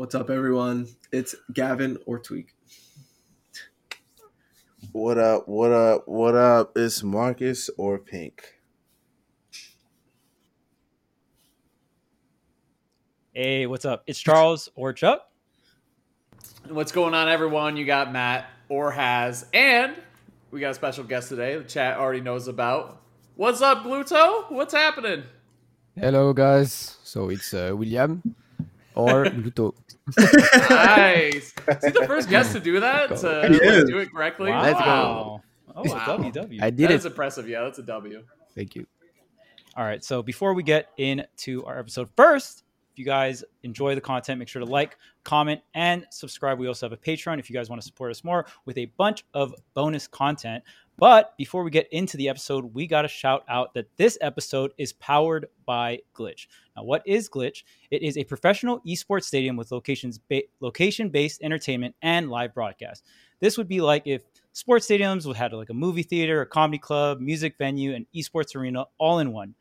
What's up, everyone? It's Gavin or Tweek. What up? What up? What up? It's Marcus or Pink. Hey, what's up? It's Charles or Chuck. What's going on, everyone? You got Matt or Has, and we got a special guest today. The chat already knows about. What's up, Gluto? What's happening? Hello, guys. So it's uh, William or Luto. nice. Is he the first guest to do that? To He do it correctly? Wow. Let's go. Wow. Oh, Wow. WW. I did That it. is impressive. Yeah, that's a W. Thank you. All right. So before we get into our episode, first, if you guys enjoy the content, make sure to like, comment, and subscribe. We also have a Patreon if you guys want to support us more with a bunch of bonus content. But before we get into the episode, we got to shout out that this episode is powered by Glitch. Now, what is Glitch? It is a professional esports stadium with locations ba- location-based entertainment and live broadcast. This would be like if sports stadiums would have like a movie theater, a comedy club, music venue, and esports arena all in one.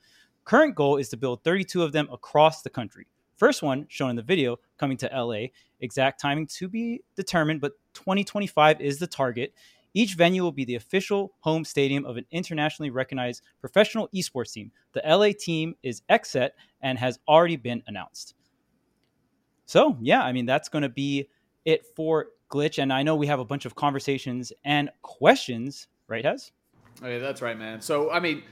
Current goal is to build 32 of them across the country. First one, shown in the video, coming to LA. Exact timing to be determined, but 2025 is the target. Each venue will be the official home stadium of an internationally recognized professional esports team. The LA team is XSET and has already been announced. So, yeah, I mean, that's going to be it for Glitch. And I know we have a bunch of conversations and questions, right, Hez? Yeah, that's right, man. So, I mean,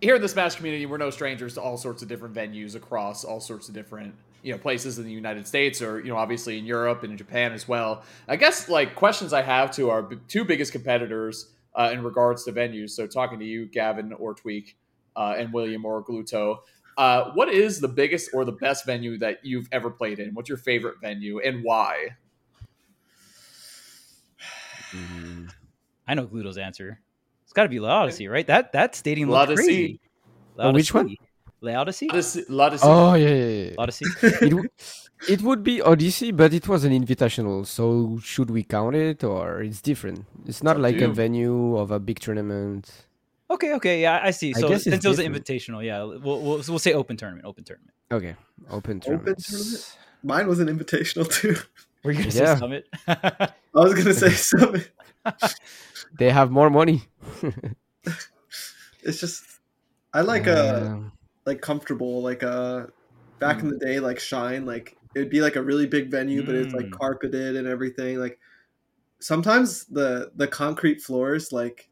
here in the Smash community, we're no strangers to all sorts of different venues across all sorts of different you know places in the United States, or you know, obviously in Europe and in Japan as well. I guess like questions I have to our b- two biggest competitors uh, in regards to venues. So, talking to you, Gavin or Tweek, uh, and William or Gluto. Uh, what is the biggest or the best venue that you've ever played in? What's your favorite venue and why? I know Gluto's answer. It's got to be Laodicea, right? That that stadium looked Laodicea. crazy. Oh, which one? Laodicea. Odyssey- Odyssey. Oh yeah, yeah, yeah. Laodicea. it, w- it would be Odyssey, but it was an invitational. So should we count it, or it's different? It's not up like a you. venue of a big tournament. Okay, okay, yeah, I see. I So guess it's since it was an different. invitational, yeah, we'll, we'll we'll say open tournament, open tournament. Okay, open tournaments. Tournament? Mine was an invitational too. We're gonna Yeah. say summit. I was gonna say something. They have more money. It's just I like uh Um, like comfortable like uh back in the day like Shine like it would be like a really big venue but it's like Mm. carpeted and everything like sometimes the the concrete floors like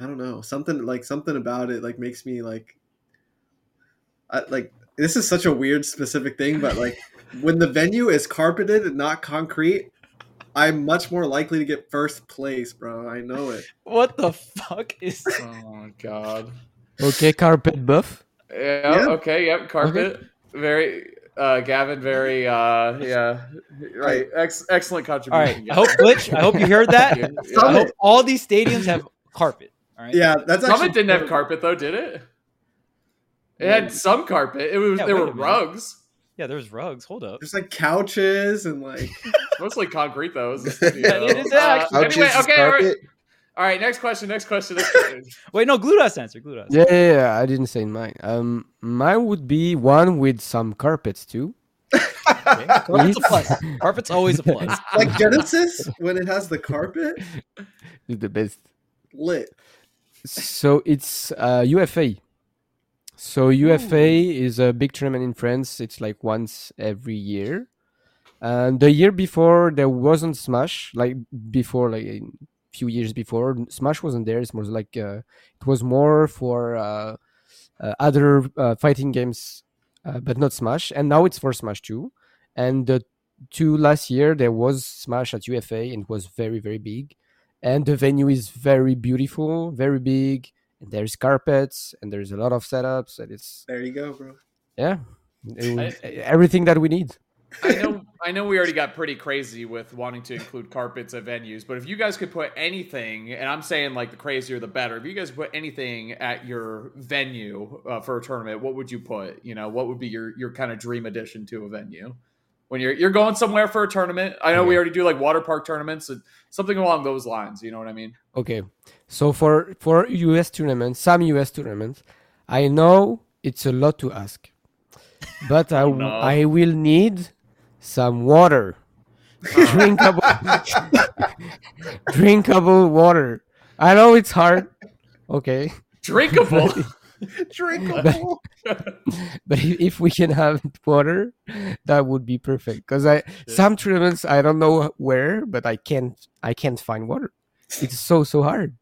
I don't know something like something about it like makes me like I, like this is such a weird specific thing but like when the venue is carpeted and not concrete I'm much more likely to get first place bro I know it what the fuck is? Oh my god. Okay, carpet buff. Yeah, Yeah. Okay. Yep. Carpet. Very. Uh, Gavin. Very. Uh, yeah. Right. Ex- excellent All contribution. right, I hope Glitch. I hope you heard that. Yeah. I hope all these stadiums have carpet. All right. yeah that's actually didn't have carpet though, did it? It had some carpet. It was Yeah, there were rugs. Yeah, there's rugs. Hold up. there's like couches and like Mostly concrete though. It was a Yeah, it is Uh, actually- Couches anyway, is okay. All right. carpet. all right. Next question. Next question. Next question. Wait, no, Glutos answer. Glutos. Yeah, yeah, yeah, I didn't say mine. Um, mine would be one with some carpets too. Okay. Carpet's a plus. Carpet's always a plus. like Genesis when it has the carpet It's the best. lit. So it's uh, UFA. So UFA is a big tournament in France. It's like once every year. And the year before there wasn't Smash. Like before, like a few years before, Smash wasn't there. It's more like uh, it was more for uh, uh, other uh, fighting games, uh, but not Smash. And now it's for Smash too. And the two last year there was Smash at UFA and it was very very big and the venue is very beautiful, very big, and there's carpets and there's a lot of setups, and it's There you go, bro. yeah, it was everything that we need. I know I know we already got pretty crazy with wanting to include carpets at venues, but if you guys could put anything, and I'm saying like the crazier the better, if you guys put anything at your venue uh, for a tournament, what would you put? You know, what would be your your kind of dream addition to a venue? When you're you're going somewhere for a tournament, I know we already do like water park tournaments, and something along those lines. You know what I mean? Okay, so for for US tournaments, some US tournaments, I know it's a lot to ask, but I no. I will need some water, drinkable, drinkable water. I know it's hard. Okay, Drinkable. Drinkable. but if if we can have water, that would be perfect. Because I some treatments I don't know where, but I can't I can't find water. It's so so hard.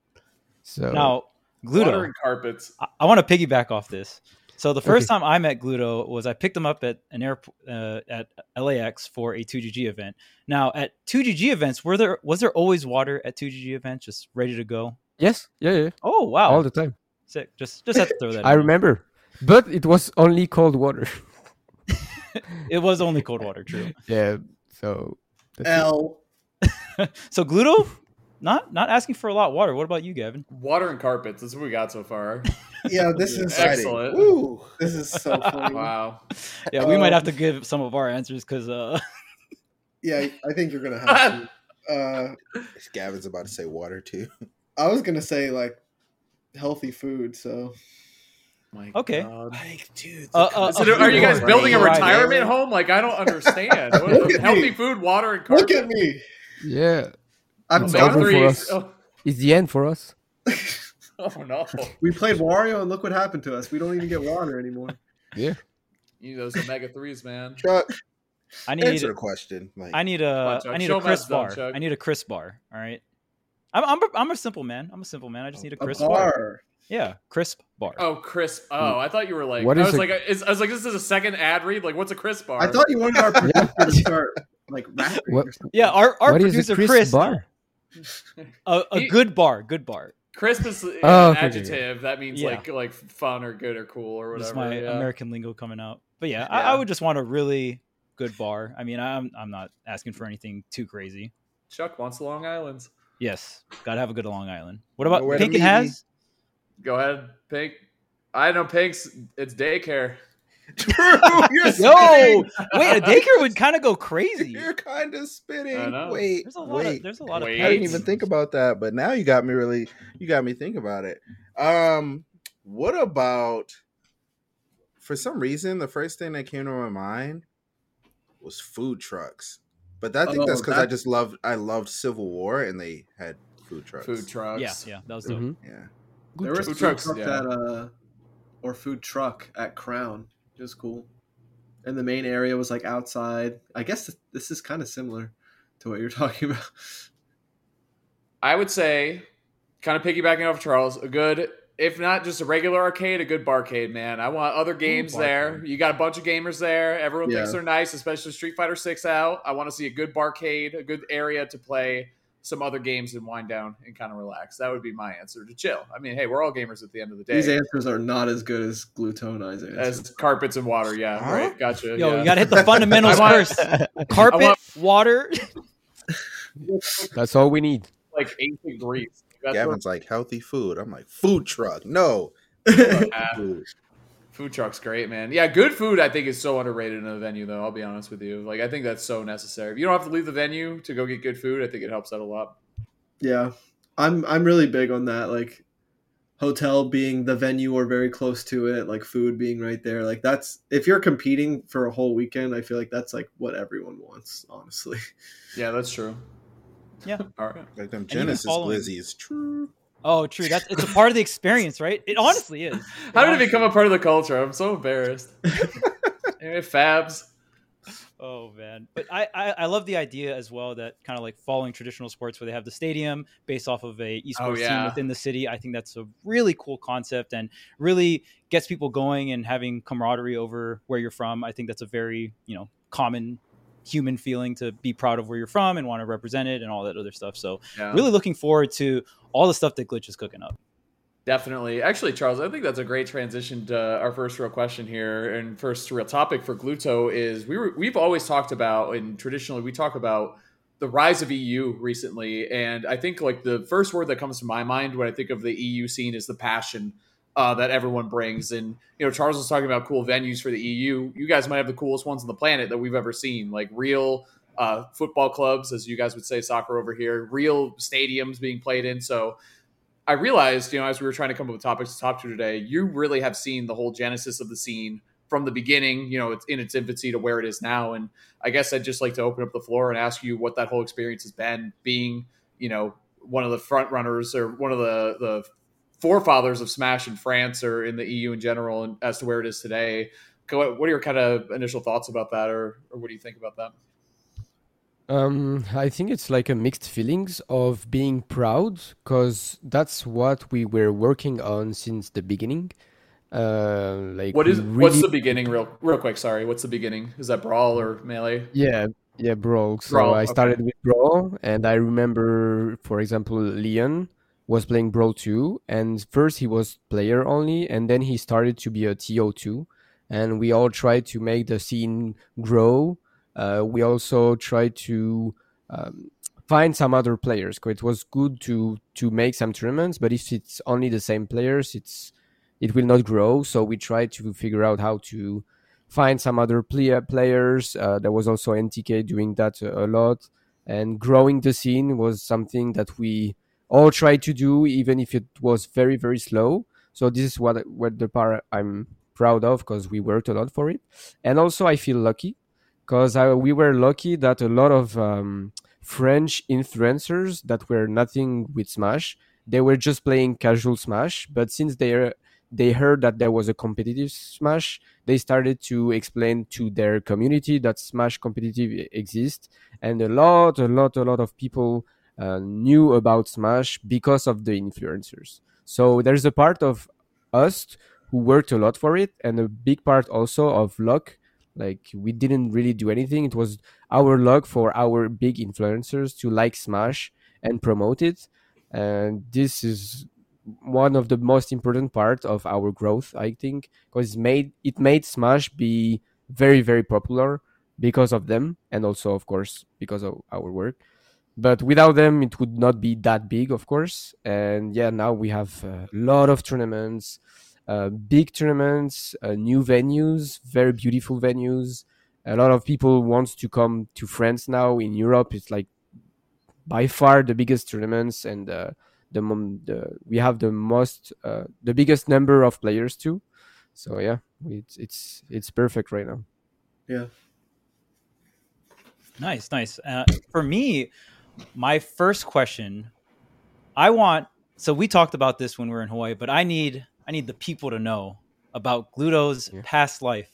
So Now, Water Gluto, and carpets. I, I want to piggyback off this. So the first Okay. time I met Gluto was I picked him up at an airport uh, at LAX for a 2GG event. Now at 2GG events, were there was there always water at 2GG events, just ready to go? yes, yeah, yeah, Oh wow, all the time. sick! Just just had to throw that. I in. remember, but it was only cold water. it was only cold water. True. yeah, so. L. so Gluto, not not asking for a lot of water. What about you, Gavin? Water and carpets. That's what we got so far. Yeah, this is Exciting. Excellent. Woo. this is so funny. Wow. Yeah, we might have Um, to give some of our answers because uh, Yeah, I think you're gonna have to. Uh, Gavin's about to say water too. I was gonna say like healthy food. So My Okay. God. Like, dude. Uh, uh, Is it- are you guys building a Right. retirement home? Like I don't understand. What- healthy me. food, water, and carpet. look at me. yeah, I'm It's over for us. Oh, it's the end for us. oh no! We played Wario and look what happened to us. We don't even get water anymore. Yeah, You those omega threes, man. Chuck, I need answer the question. Like, I need on, a Chuck. I need Show a 'em crisp that's done, bar. Chuck. I need a crisp bar. All right. I'm I'm a, I'm a simple man. I'm a simple man. I just need a A bar. bar. Yeah, crisp bar. Oh, crisp. Oh, hmm. I thought you were like. What I is was a- like, is, I was like, this is a second ad read. Like, what's a crisp bar? I thought you wanted our producer to start like rapping What- or something. Yeah, our our what is producer a crisp Chris, bar? A, a He- good bar, good bar. crisp is Oh, okay, okay, adjective. That means Yeah. like like fun or good or cool or Just whatever. my yeah. American lingo coming out. But yeah, I, Yeah. I would just want a really good bar. I mean, I'm I'm not asking for anything too crazy. Chuck wants the Long Island. Yes, gotta have a good Long Island. What about Nowhere Pink and. Has? Go ahead, Pink. I know Pink's. It's daycare. you're Yo, spitting. wait, a daycare would kind of go crazy. You're kind of I spitting. Wait, There's a lot wait. of there's a lot Wait. of I didn't even think about that, but now you got me really. You got me think about it. Um, what about? For some reason, the first thing that came to my mind was food trucks, but I think Oh, that's because I just loved. I loved Civil War, and they had food trucks. Food trucks. Yeah, yeah, that was dope. Mhm. Yeah. There was Food food, trucks, truck yeah. at uh, or food truck at Crown. It was cool, and the main area was like outside. I guess this is kind of similar to what you're talking about. I would say, kind of piggybacking off of Charles, a good, if not just a regular arcade, a good barcade, man. I want other games there. You got a bunch of gamers there. Everyone thinks they're nice, especially Street Fighter Six out. I want to see a good barcade, a good area to play some other games and wind down and kind of relax. That would be my answer to chill. I mean, hey, we're all gamers at the end of the day. These answers are not as good as Glutonny's answers. As carpets and water, yeah, Huh? right. Gotcha. Yo, yeah. you gotta hit the fundamentals want- first. Carpet, want- water. That's all we need. like ancient Greece. That's Gavin's like healthy food. I'm like food truck. No. what, Food. Food truck's great, man. Yeah, good food I think is so underrated in a venue though, I'll be honest with you. Like I think that's so necessary. If you don't have to leave the venue to go get good food, I think it helps out a lot. Yeah, I'm I'm really big on that. Like hotel being the venue or very close to it, like food being right there. Like that's if you're competing for a whole weekend, I feel like that's like what everyone wants, honestly. Yeah, that's true. Yeah. All right. Like them Genesis following- glizzies. True. Oh, true. That's it's a part of the experience, right? It honestly is. How did it honestly become a part of the culture? I'm so embarrassed. anyway, Fabs. Oh man, but I, I I love the idea as well that kind of like following traditional sports where they have the stadium based off of a esports Oh, team within the city. I think that's a really cool concept and really gets people going and having camaraderie over where you're from. I think that's a very you know common human feeling to be proud of where you're from and want to represent it and all that other stuff. So Yeah. really looking forward to all the stuff that Glitch is cooking up. Definitely. Actually, Charles, I think that's a great transition to our first real question here. And first real topic for Gluto is we were, we've always talked about, and traditionally we talk about the rise of EU recently. And I think like the first word that comes to my mind when I think of the EU scene is the passion uh, that everyone brings. And, you know, Charles was talking about cool venues for the EU. You guys might have the coolest ones on the planet that we've ever seen, like real uh, football clubs, as you guys would say, soccer over here, real stadiums being played in. So, I realized, you know, as we were trying to come up with topics to talk to today, you really have seen the whole genesis of the scene from the beginning, you know, it's in its infancy to where it is now. And I guess I'd just like to open up the floor and ask you what that whole experience has been, being, you know, one of the front runners or one of the the forefathers of Smash in France or in the EU in general, and as to where it is today. What are your kind of initial thoughts about that, or, or what do you think about that? Um, I think it's like a mixed feelings of being proud because that's what we were working on since the beginning. Uh, like what is we what's the beginning? Real real quick. Sorry, what's the beginning? Is that brawl or melee? Yeah, yeah, Brawl. So Brawl, I okay. started with Brawl, and I remember, for example, Leon was playing Brawl 2, and first he was player only, and then he started to be a TO2, and we all tried to make the scene grow. Uh, we also tried to um, find some other players. it was good to to make some tournaments, but if it's only the same players, it's it will not grow. So we tried to figure out how to find some other play- players. Uh, there was also NTK doing that a, a lot, and growing the scene was something that we all tried to do, even if it was very very slow. So this is what what the part I'm proud of because we worked a lot for it, and also I feel lucky because we were lucky that a lot of um, French influencers that were nothing with Smash, they were just playing casual Smash, but since they they heard that there was a competitive Smash, they started to explain to their community that Smash competitive exists, and a lot, a lot, a lot of people Uh, knew about Smash because of the influencers. So there's a part of us who worked a lot for it, and a big part also of luck. Like we didn't really do anything; it was our luck for our big influencers to like Smash and promote it, and this is one of the most important part of our growth i think because made it made smash be very very popular because of them and also of course because of our work but without them it would not be that big of course. And yeah now we have a lot of tournaments uh, big tournaments uh, new venues very beautiful venues. A lot of people wants to come to france now in europe. It's like by far the biggest tournaments and uh, the, the we have the most uh, the biggest number of players too. So yeah it's it's it's perfect right now. Yeah. Nice, nice. Uh, for me, my first question, I want. So we talked about this when we were in Hawaii, but I need I need the people to know about Gluto's Yeah. past life.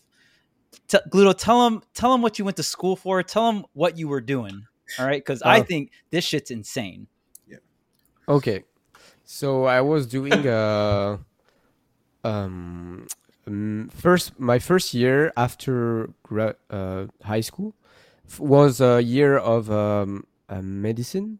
T- Gluto, tell them tell them what you went to school for. Tell them what you were doing. All right, because I Uh, think this shit's insane. Yeah. Okay so i was doing uh um um, first my first year after gra- uh, high school f- was a year of um, uh, medicine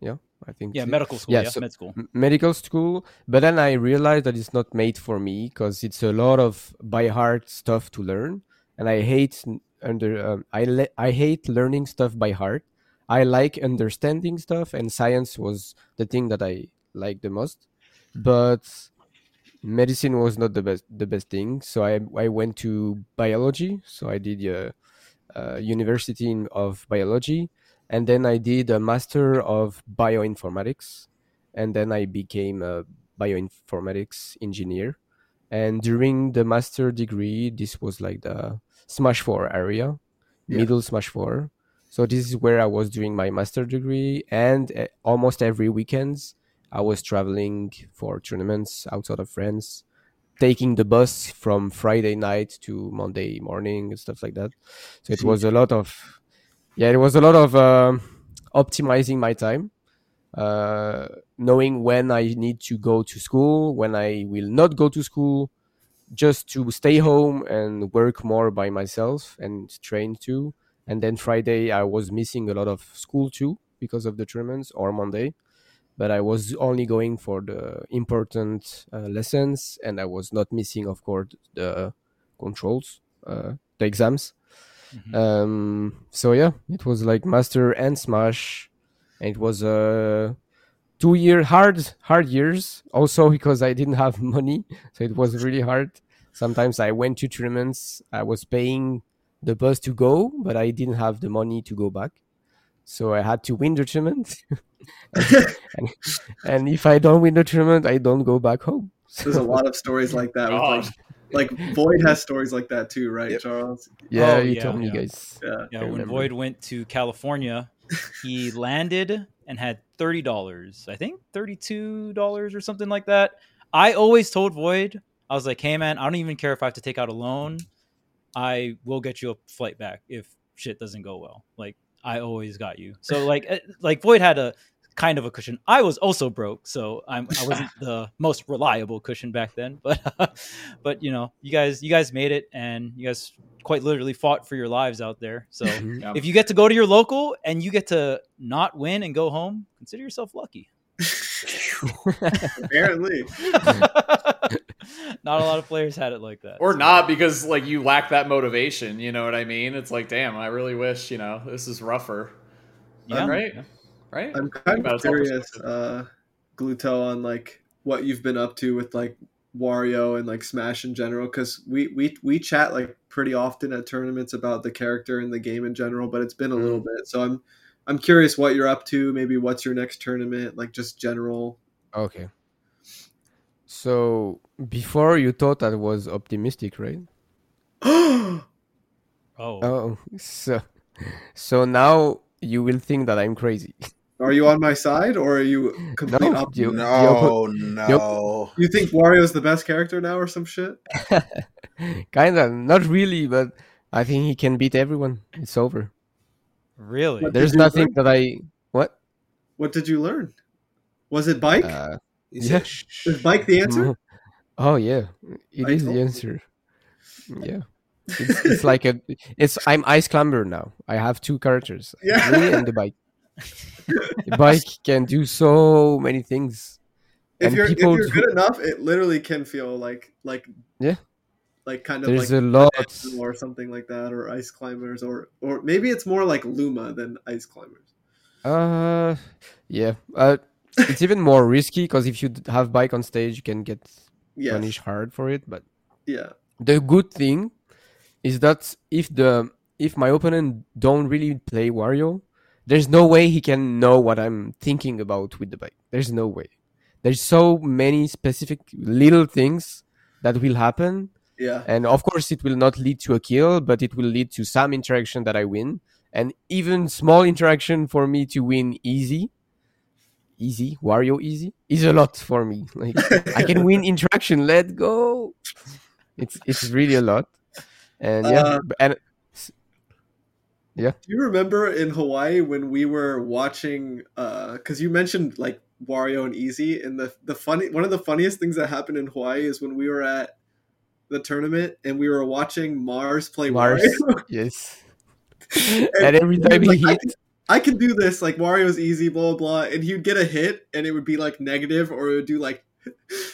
yeah i think Yeah, medical school. Yeah, Yeah, so- med school. medical school but then i realized that it's not made for me because it's a lot of by heart stuff to learn and i hate under um, i le- i hate learning stuff by heart i like understanding stuff and science was the thing that i liked the most but medicine was not the best the best thing so i i went to biology so i did a, a university of biology and then i did a master of bioinformatics and then I became a bioinformatics engineer. And during the master degree, this was like the Smash 4 area, Yeah. middle Smash 4. So this is where I was doing my master degree, and uh, almost every weekends I was traveling for tournaments outside of France, taking the bus from Friday night to Monday morning and stuff like that. So it was a lot of, yeah, it was a lot of um optimizing my time uh, knowing when I need to go to school, when I will not go to school, just to stay home and work more by myself and train too. And then Friday, I was missing a lot of school too because of the tournaments or Monday. But I was only going for the important uh, lessons and I was not missing, of course, the controls, uh, the exams. Mhm. Um, so yeah, it was like master and smash, and it was uh, two year hard hard years. Also because I didn't have money, so it was really hard. Sometimes I went to tournaments. I was paying the bus to go, but I didn't have the money to go back. So I had to win the tournament, and, and if I don't win the tournament, I don't go back home. There's a lot of stories like that. With like, God. Like Void has stories like that too, right, Yep. Charles? Yeah, Oh, you yeah, told me, yeah. guys. Yeah. Yeah, when remember. Void went to California, he landed and had thirty dollars. I think thirty-two dollars or something like that. I always told Void, I was like, "Hey, man, I don't even care if I have to take out a loan. I will get you a flight back if shit doesn't go well. Like, I always got you." So, like, eh, like Void had a kind of a cushion. I was also broke, so I'm I wasn't the most reliable cushion back then. But, but you know, you guys, you guys made it, and you guys quite literally fought for your lives out there. So. Yeah. if you get to go to your local and you get to not win and go home, consider yourself lucky. Apparently. not a lot of players had it like that. or So- not because like you lack that motivation. You know what I mean? It's like, damn, I really wish you know this is rougher. Yeah. right, right. I'm kind of it, it's all curious, perspective. uh, Gluto, on like what you've been up to with like Wario and like Smash in general, because we we we chat like pretty often at tournaments about the character and the game in general, but it's been a little bit. So I'm I'm curious what you're up to. Maybe what's your next tournament? Like just general. Okay. So before you thought I was optimistic, right? oh, Oh, Oh, so so now you will think that I'm crazy. are you on my side or are you complete No, opposite? you- No, no. You think Wario's the best character now or some shit? Kinda, not really, but I think he can beat everyone. It's over. really? What There's nothing learn? that I what? What did you learn? Was it bike? Uh, He Yeah. said, "Shh." Is bike the answer? Oh yeah, it I is told the you. answer. Yeah, it's, it's like a. It's I'm ice climber now. I have two characters, Yeah. me and the bike. The bike can do so many things. if And you're if you're do- good enough, it literally can feel like like Yeah. like kind of There's like a lot. or something like that, or ice climbers, or or maybe it's more like Luma than ice climbers. Uh, yeah. Uh, it's even more risky because if you have bike on stage, you can get Yes, punished hard for it. But yeah, the good thing is that if the if my opponent don't really play Wario, there's no way he can know what I'm thinking about with the bike. There's no way. There's so many specific little things that will happen, yeah, and of course it will not lead to a kill, but it will lead to some interaction that I win, and even small interaction for me to win easy. Easy, Wario easy is a lot for me. Like I can win interaction. Let go. It's it's really a lot, and yeah, Uh, b- and Do you remember in Hawaii when we were watching? Uh, because you mentioned like Wario and Easy, and the the funny one of the funniest things that happened in Hawaii is when we were at the tournament and we were watching Mars play Mars, Wario. yes. and every time he like, I hit, I can do this. Like Wario's easy, blah blah, blah. And he'd get a hit, and it would be like negative, or it would do like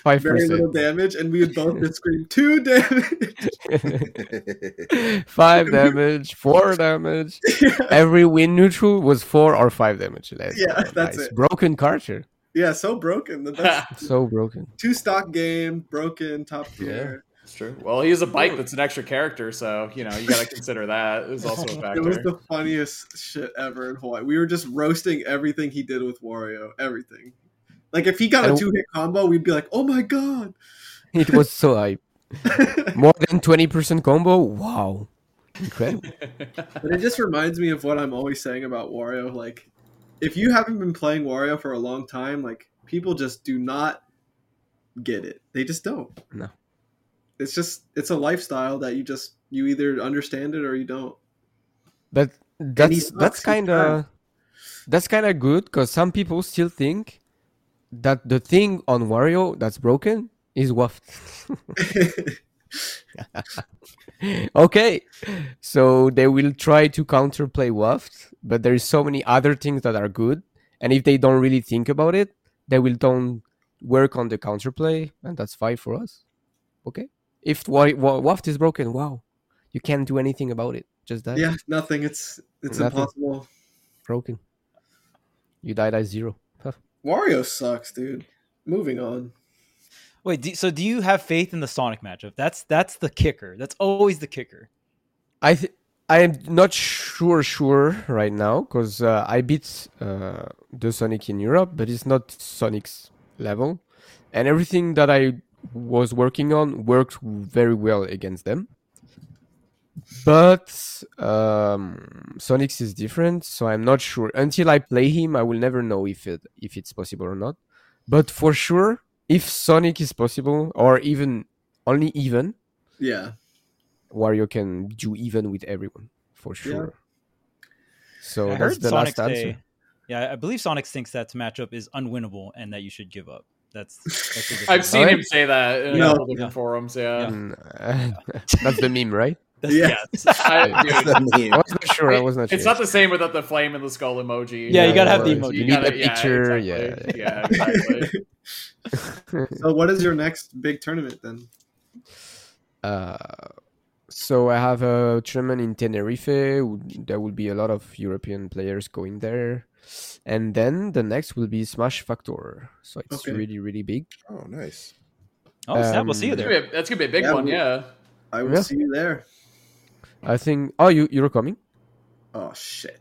five very little percent, damage, and we would both just scream two damage. five damage, four damage. Every win neutral was four or five damage. Let's Yeah, go. that's Nice. it. Broken Carter, yeah, so broken. The best so broken. two stock game, broken, top tier. It's true. Well, he has a bike that's an extra character, so you know you got to consider that is also a factor. It was the funniest shit ever in Hawaii. We were just roasting everything he did with Wario, everything. Like if he got a two hit combo, we'd be like, "Oh my god!" It was so hype. More than twenty percent combo. Wow, incredible. But it just reminds me of what I'm always saying about Wario. Like, if you haven't been playing Wario for a long time, like people just do not get it. They just don't. No. It's just it's a lifestyle that you just you either understand it or you don't. But that's that's kind of that's kind of good because some people still think that the thing on Wario that's broken is waft. okay, so they will try to counterplay waft, but there is so many other things that are good, and if they don't really think about it, they will don't work on the counterplay, and that's fine for us. Okay, if wa- wa- waft is broken, wow, you can't do anything about it. Just that yeah, nothing. It's it's Nothing. impossible. broken. You died at zero. Huh. Wario sucks, dude. Moving on. Wait, do, so do you have faith in the Sonic matchup? That's that's the kicker. That's always the kicker. I th- I'm not sure sure right now because uh, I beat uh, the Sonic in Europe, but it's not Sonic's level, and everything that I was working on worked very well against them. But um, Sonics is different, so I'm not sure. Until I play him, I will never know if it if it's possible or not. But for sure, if Sonic is possible, or even only even, Yeah. Wario can do even with everyone for sure. So I that's heard the Sonic last say, answer. yeah, I believe Sonic thinks that matchup is unwinnable and that you should give up. That's, that's I've seen Alright. him say that in No. a couple different Yeah. forums. Yeah, Mm, that's the meme, right? That's- Yeah. yes. I, dude, That's the meme. I was not sure. I was not sure. it's not the same without the flame and the skull emoji. Yeah, you gotta have the emoji. You emoji. need gotta- a picture, Yeah, yeah, exactly. yeah, exactly. So what is your next big tournament then? Uh, so I have a tournament in Tenerife. There will be a lot of European players going there, and then the next will be Smash Factor. So it's Okay. really really big. Oh, nice. Oh, snap, we'll see you Um, That's there. gonna be a- That's gonna be a big Yeah, one. we- Yeah. I will Yeah. see you there. I think. Oh, you you're coming? Oh shit.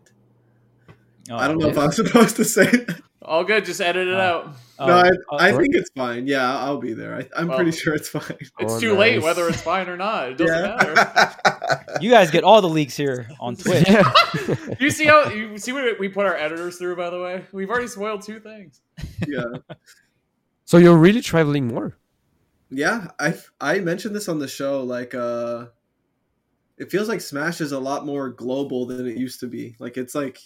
Oh, I don't know if. I'm supposed to say that. All good. Just edit it Oh. out. oh, no, I, oh, I think it's fine. Yeah, I'll be there. I, I'm Well, pretty sure it's fine. It's Oh, too late whether it's fine or not. It doesn't Yeah. matter. you guys get all the leaks here on Twitch. You see how you see what we put our editors through? By the way, we've already spoiled two things. yeah. so you're really traveling more. Yeah, I I mentioned this on the show. Like, uh, it feels like Smash is a lot more global than it used to be. Like, it's like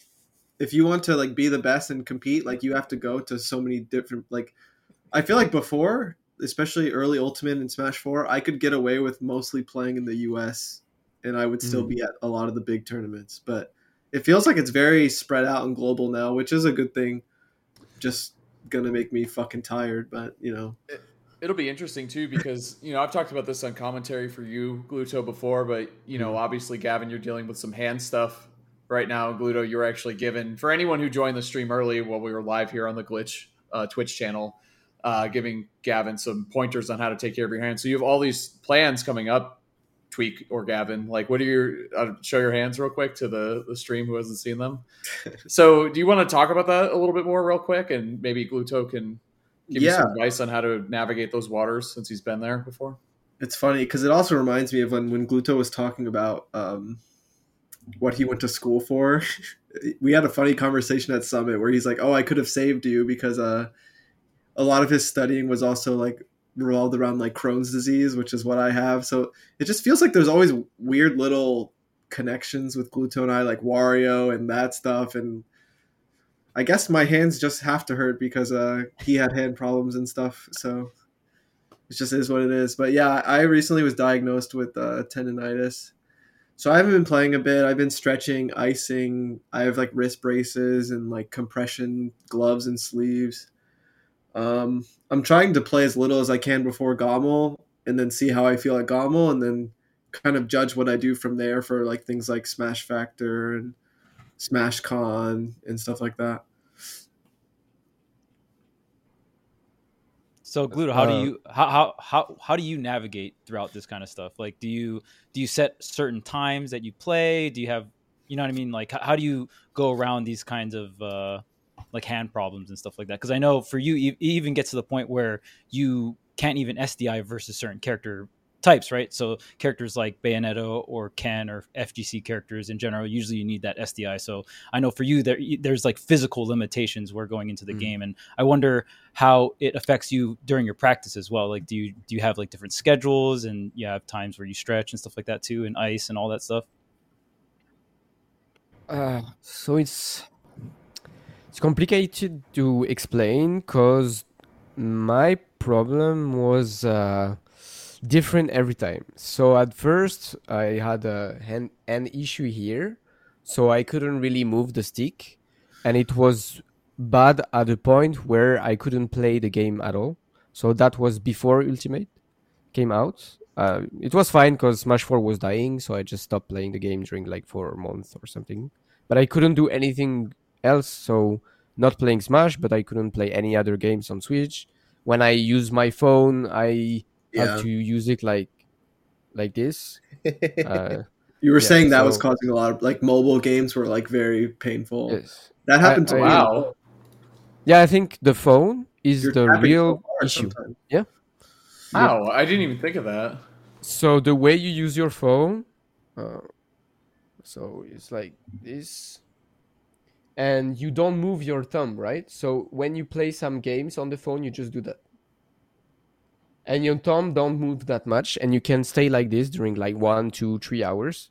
if you want to like be the best and compete, like you have to go to so many different. Like, I feel like before, especially early Ultimate and Smash Four, I could get away with mostly playing in the U.S. and I would still Mhm. be at a lot of the big tournaments. But it feels like it's very spread out and global now, which is a good thing. Just gonna make me fucking tired, but you know. It'll be interesting too because you know I've talked about this on commentary for you, Gluto, before, but you know obviously Gavin, you're dealing with some hand stuff right now. Gluto, you're actually given for anyone who joined the stream early while we were live here on the Glitch uh, Twitch channel, uh, giving Gavin some pointers on how to take care of your hands. So you have all these plans coming up, Tweek or Gavin. Like, what are your uh, show your hands real quick to the the stream who hasn't seen them? so do you want to talk about that a little bit more real quick, and maybe Gluto can give you Yeah. some advice on how to navigate those waters since he's been there before? It's funny because it also reminds me of when when Gluto was talking about um, what he went to school for. we had a funny conversation at Summit where he's like, "Oh, I could have saved you because uh, a lot of his studying was also like revolved around like Crohn's disease, which is what I have. So it just feels like there's always weird little connections with Gluto and I, like Wario and that stuff. And I guess my hands just have to hurt because uh, he had hand problems and stuff. So it just is what it is. But yeah, I recently was diagnosed with uh, tendonitis. So I haven't been playing a bit. I've been stretching, icing. I have like wrist braces and like compression gloves and sleeves. Um, I'm trying to play as little as I can before GOML and then see how I feel at GOML and then kind of judge what I do from there for like things like Smash Factor and Smash Con and stuff like that. So Gluto, how do Uh, you how, how how how do you navigate throughout this kind of stuff? Like, do you do you set certain times that you play? Do you have you know what I mean? Like, how, how do you go around these kinds of uh, like hand problems and stuff like that? Because I know for you, it even gets to the point where you can't even SDI versus certain character types, right? So characters like Bayonetta or Ken or FGC characters in general, usually you need that SDI. So I know for you there there's like physical limitations where going into the Mhm. game, and I wonder how it affects you during your practice as well. Like, do you do you have like different schedules and you have times where you stretch and stuff like that too, and ice and all that stuff? Uh, so it's it's complicated to explain because my problem was uh, different every time. So at first I had a hand an issue here, so I couldn't really move the stick, and it was bad at a point where I couldn't play the game at all. So that was before Ultimate came out. Uh, it was fine because Smash 4 was dying, so I just stopped playing the game during like four months or something but I couldn't do anything else. So not playing Smash, but I couldn't play any other games on Switch. When I use my phone, I Yeah. have to use it like like this. Uh, You were Yeah, saying that was causing a lot of like mobile games were like very painful. yes. That happened to I- me. Wow. Yeah, I think the phone is You're the tapping so real issue. sometimes. Yeah. Wow, I didn't even think of that. So the way you use your phone, uh, so it's like this, and you don't move your thumb, right? So when you play some games on the phone, you just do that, and your thumb don't move that much, and you can stay like this during like one, two, three hours,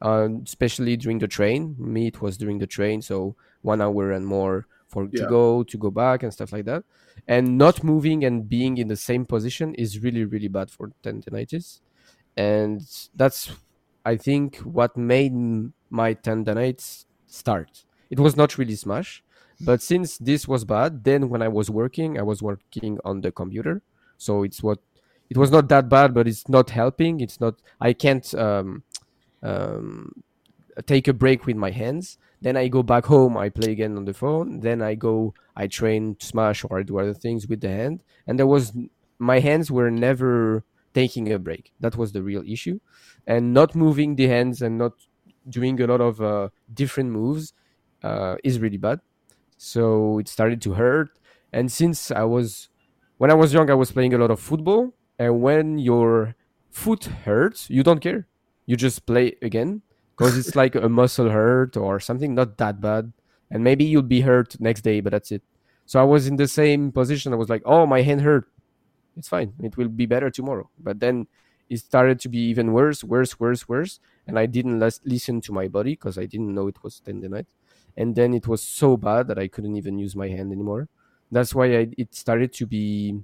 uh, especially during the train. Me, it was during the train, so one hour and more for to go to go back and stuff like that. And not moving and being in the same position is really really bad for tendinitis. And that's i think what made my tendonitis start. It was not really smash but since this was bad then when i was working i was working on the computer so it's what it was not that bad but it's not helping. It's not i can't um, um, take a break with my hands. Then i go back home i play again on the phone. Then i go i train smash or i do other things with the hand. And there was my hands were never taking a break. That was the real issue, and not moving the hands and not doing a lot of uh, different moves uh, is really bad. So it started to hurt, and since I was when I was young, I was playing a lot of football, and when your foot hurts, you don't care. You just play again because it's like a muscle hurt or something not that bad, and maybe you'll be hurt next day, but that's it. So I was in the same position. I was like, "Oh, my hand hurt it's fine. It will be better tomorrow. But then it started to be even worse, worse, worse, worse. And I didn't lis- listen to my body because I didn't know it was tendinite. And then it was so bad that I couldn't even use my hand anymore. That's why I, it started to be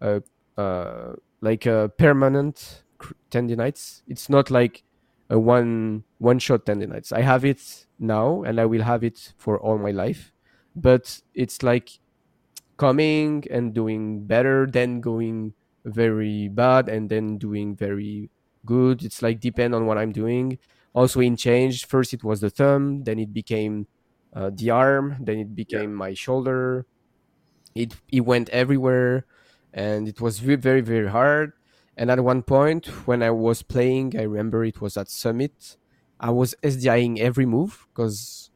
uh, uh, like a permanent tendinitis. It's not like a one one shot tendinitis. I have it now, and I will have it for all my life. But it's like coming and doing better, then going very bad, and then doing very good. It's like depend on what I'm doing. Also in change, first it was the thumb, then it became uh, the arm, then it became my shoulder. It it went everywhere, and it was very very very hard. And at one point when I was playing, I remember it was at Summit. I was SDIing every move because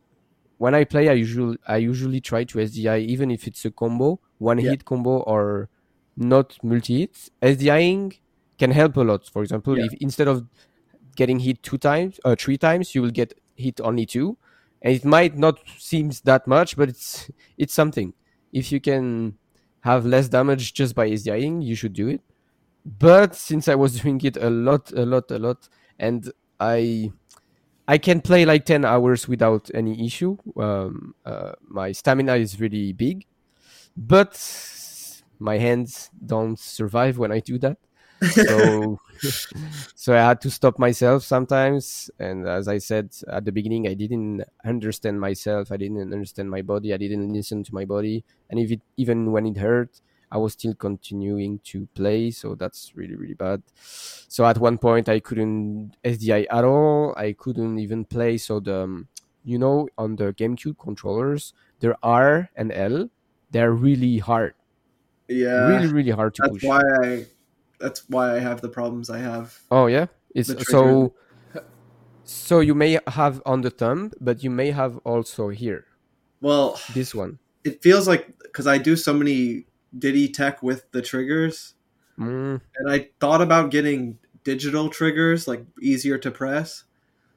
when I play, I usually I usually try to SDI even if it's a combo, one Yeah. hit combo or not multi hit. SDIing can help a lot. For example, Yeah. if instead of getting hit two times or three times, you will get hit only two, and it might not seems that much, but it's it's something. If you can have less damage just by SDIing, you should do it. But since I was doing it a lot, a lot, a lot, and I I can play like 10 hours without any issue. Um, uh, my stamina is really big, but my hands don't survive when I do that. So, so I had to stop myself sometimes. And as I said at the beginning, I didn't understand myself. I didn't understand my body. I didn't listen to my body. And if it, even when it hurt, I was still continuing to play. So that's really, really bad. So at one point, I couldn't SDI at all. I couldn't even play. So the, um, you know, on the GameCube controllers, there R and L. They're really hard, yeah, really, really hard to that's push. why I. That's why I have the problems I have. Oh yeah, it's so. So you may have on the thumb, but you may have also here Well, this one. it feels like because I do so many Diddy tech with the triggers, Mm, and I thought about getting digital triggers, like easier to press,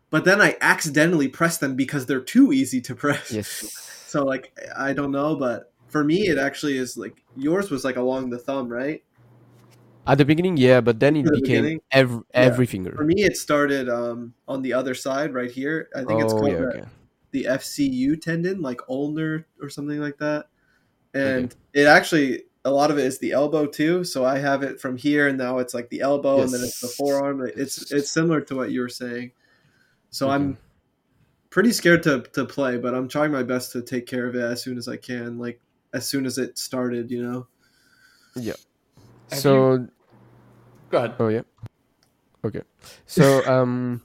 but then I accidentally press them because they're too easy to press. yes. So like I don't know, but for me it actually is like yours was like along the thumb, right? At the beginning, yeah, but then it the became beginning? every every For me it started um on the other side right here. I think it's Oh called yeah, the, okay. the FCU tendon, like ulnar or something like that. And it actually a lot of it is the elbow too. So I have it from here, and now it's like the elbow, and then it's the forearm. It's it's similar to what you were saying. So Okay. I'm pretty scared to to play, but I'm trying my best to take care of it as soon as I can, like as soon as it started. You know. Have So Go ahead. Oh yeah. Okay. So um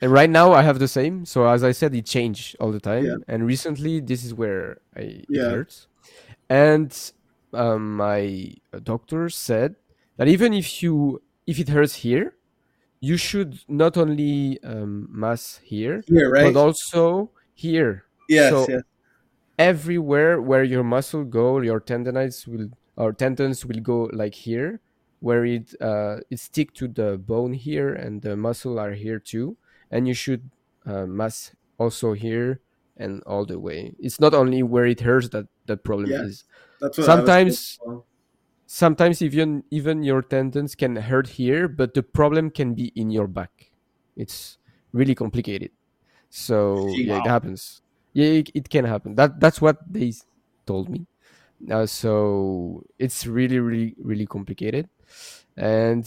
and right now I have the same. So as I said it changed all the time Yeah. and recently this is where I Yeah. it hurts. And um my doctor said that even if you if it hurts here, you should not only um mass here Here, right? but also here. yes, so- yes. Everywhere where your muscle go, your tendonites will or tendons will go like here where it uh, it stick to the bone here and the muscle are here too, and you should uh, mass also here and all the way. It's not only where it hurts that the problem Yeah. is. Sometimes-. Sometimes even even your tendons can hurt here, but the problem can be in your back. It's really complicated. So yeah, it happens. Yeah, it, it can happen. That that's what they told me. Uh, so it's really really really complicated, and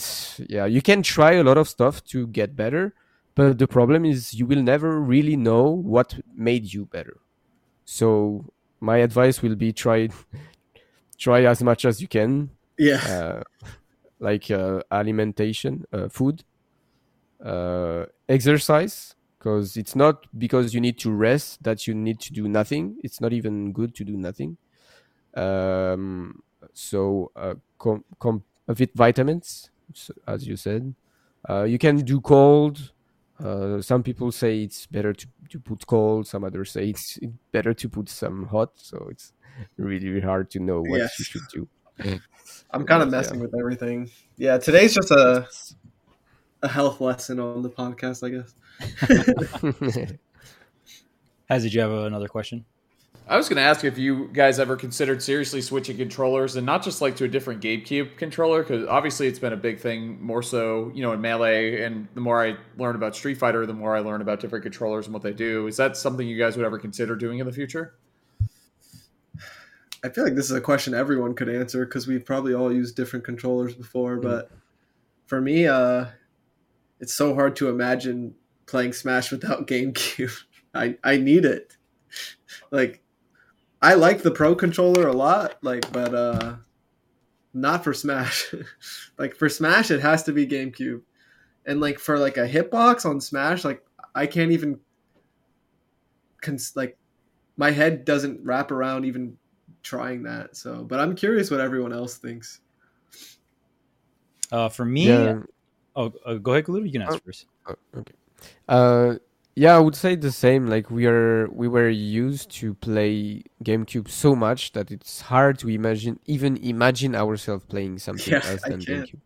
yeah, you can try a lot of stuff to get better, but the problem is you will never really know what made you better. So my advice will be try try as much as you can Yeah. uh, like uh, alimentation, uh, food, uh, exercise, because it's not because you need to rest that you need to do nothing. It's not even good to do nothing. Um, so, uh, com- com- with vitamins, s- as you said, uh, you can do cold. Uh, some people say it's better to, to put cold. Some others say it's better to put some hot. So it's really, really hard to know what Yes. you should do. I'm kind of Yeah. messing with everything. Yeah, today's just a a health lesson on the podcast, I guess. Has did you have another question? I was going to ask if you guys ever considered seriously switching controllers and not just like to a different GameCube controller because obviously it's been a big thing more so you know in melee and the more I learn about Street Fighter the more I learn about different controllers and what they do. Is that something you guys would ever consider doing in the future? I feel like this is a question everyone could answer because we've probably all used different controllers before. But for me, uh, it's so hard to imagine playing Smash without GameCube. I I need it. Like, I like the Pro controller a lot. Like, but uh, not for Smash. like for Smash, it has to be GameCube. And like for like a hitbox on Smash, like I can't even. Cons- like, my head doesn't wrap around even trying that. So, but I'm curious what everyone else thinks. Uh, for me, yeah. oh, uh, go ahead, Gluto. You can ask first. Oh, okay. Uh, yeah, I would say the same. Like we are, we were used to play GameCube so much that it's hard to imagine, even imagine ourselves playing something Yeah, else than. GameCube.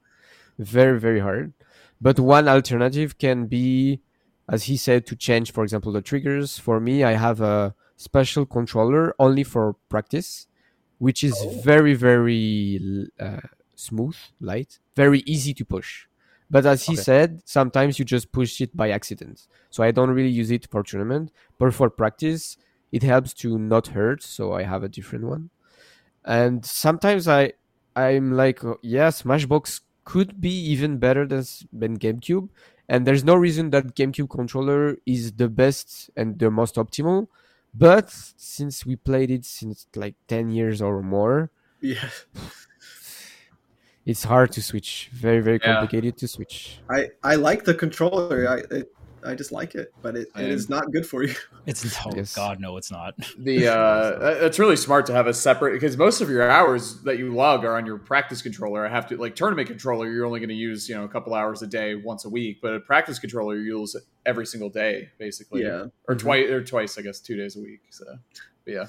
Very, very hard. But one alternative can be, as he said, to change, for example, the triggers. For me, I have a special controller only for practice, which is Oh. very, very uh, smooth, light, very easy to push. But as he Okay. said, sometimes you just push it by accident. So I don't really use it for tournament, but for practice, it helps to not hurt. So I have a different one. And sometimes I, I'm like, oh, yeah, Smashbox could be even better than than GameCube. And there's no reason that GameCube controller is the best and the most optimal. But since we played it since like 10 years or more, Yeah, it's hard to switch. Very, very Yeah. complicated to switch. I I like the controller. I it, I just like it, but it, it is not good for you. It's oh Yes. God, no, it's not. The uh, it's really smart to have a separate because most of your hours that you log are on your practice controller. I have to like tournament controller. You're only going to use you know a couple hours a day once a week, but a practice controller you use every single day basically. Yeah, or twice or twice I guess two days a week. So but yeah,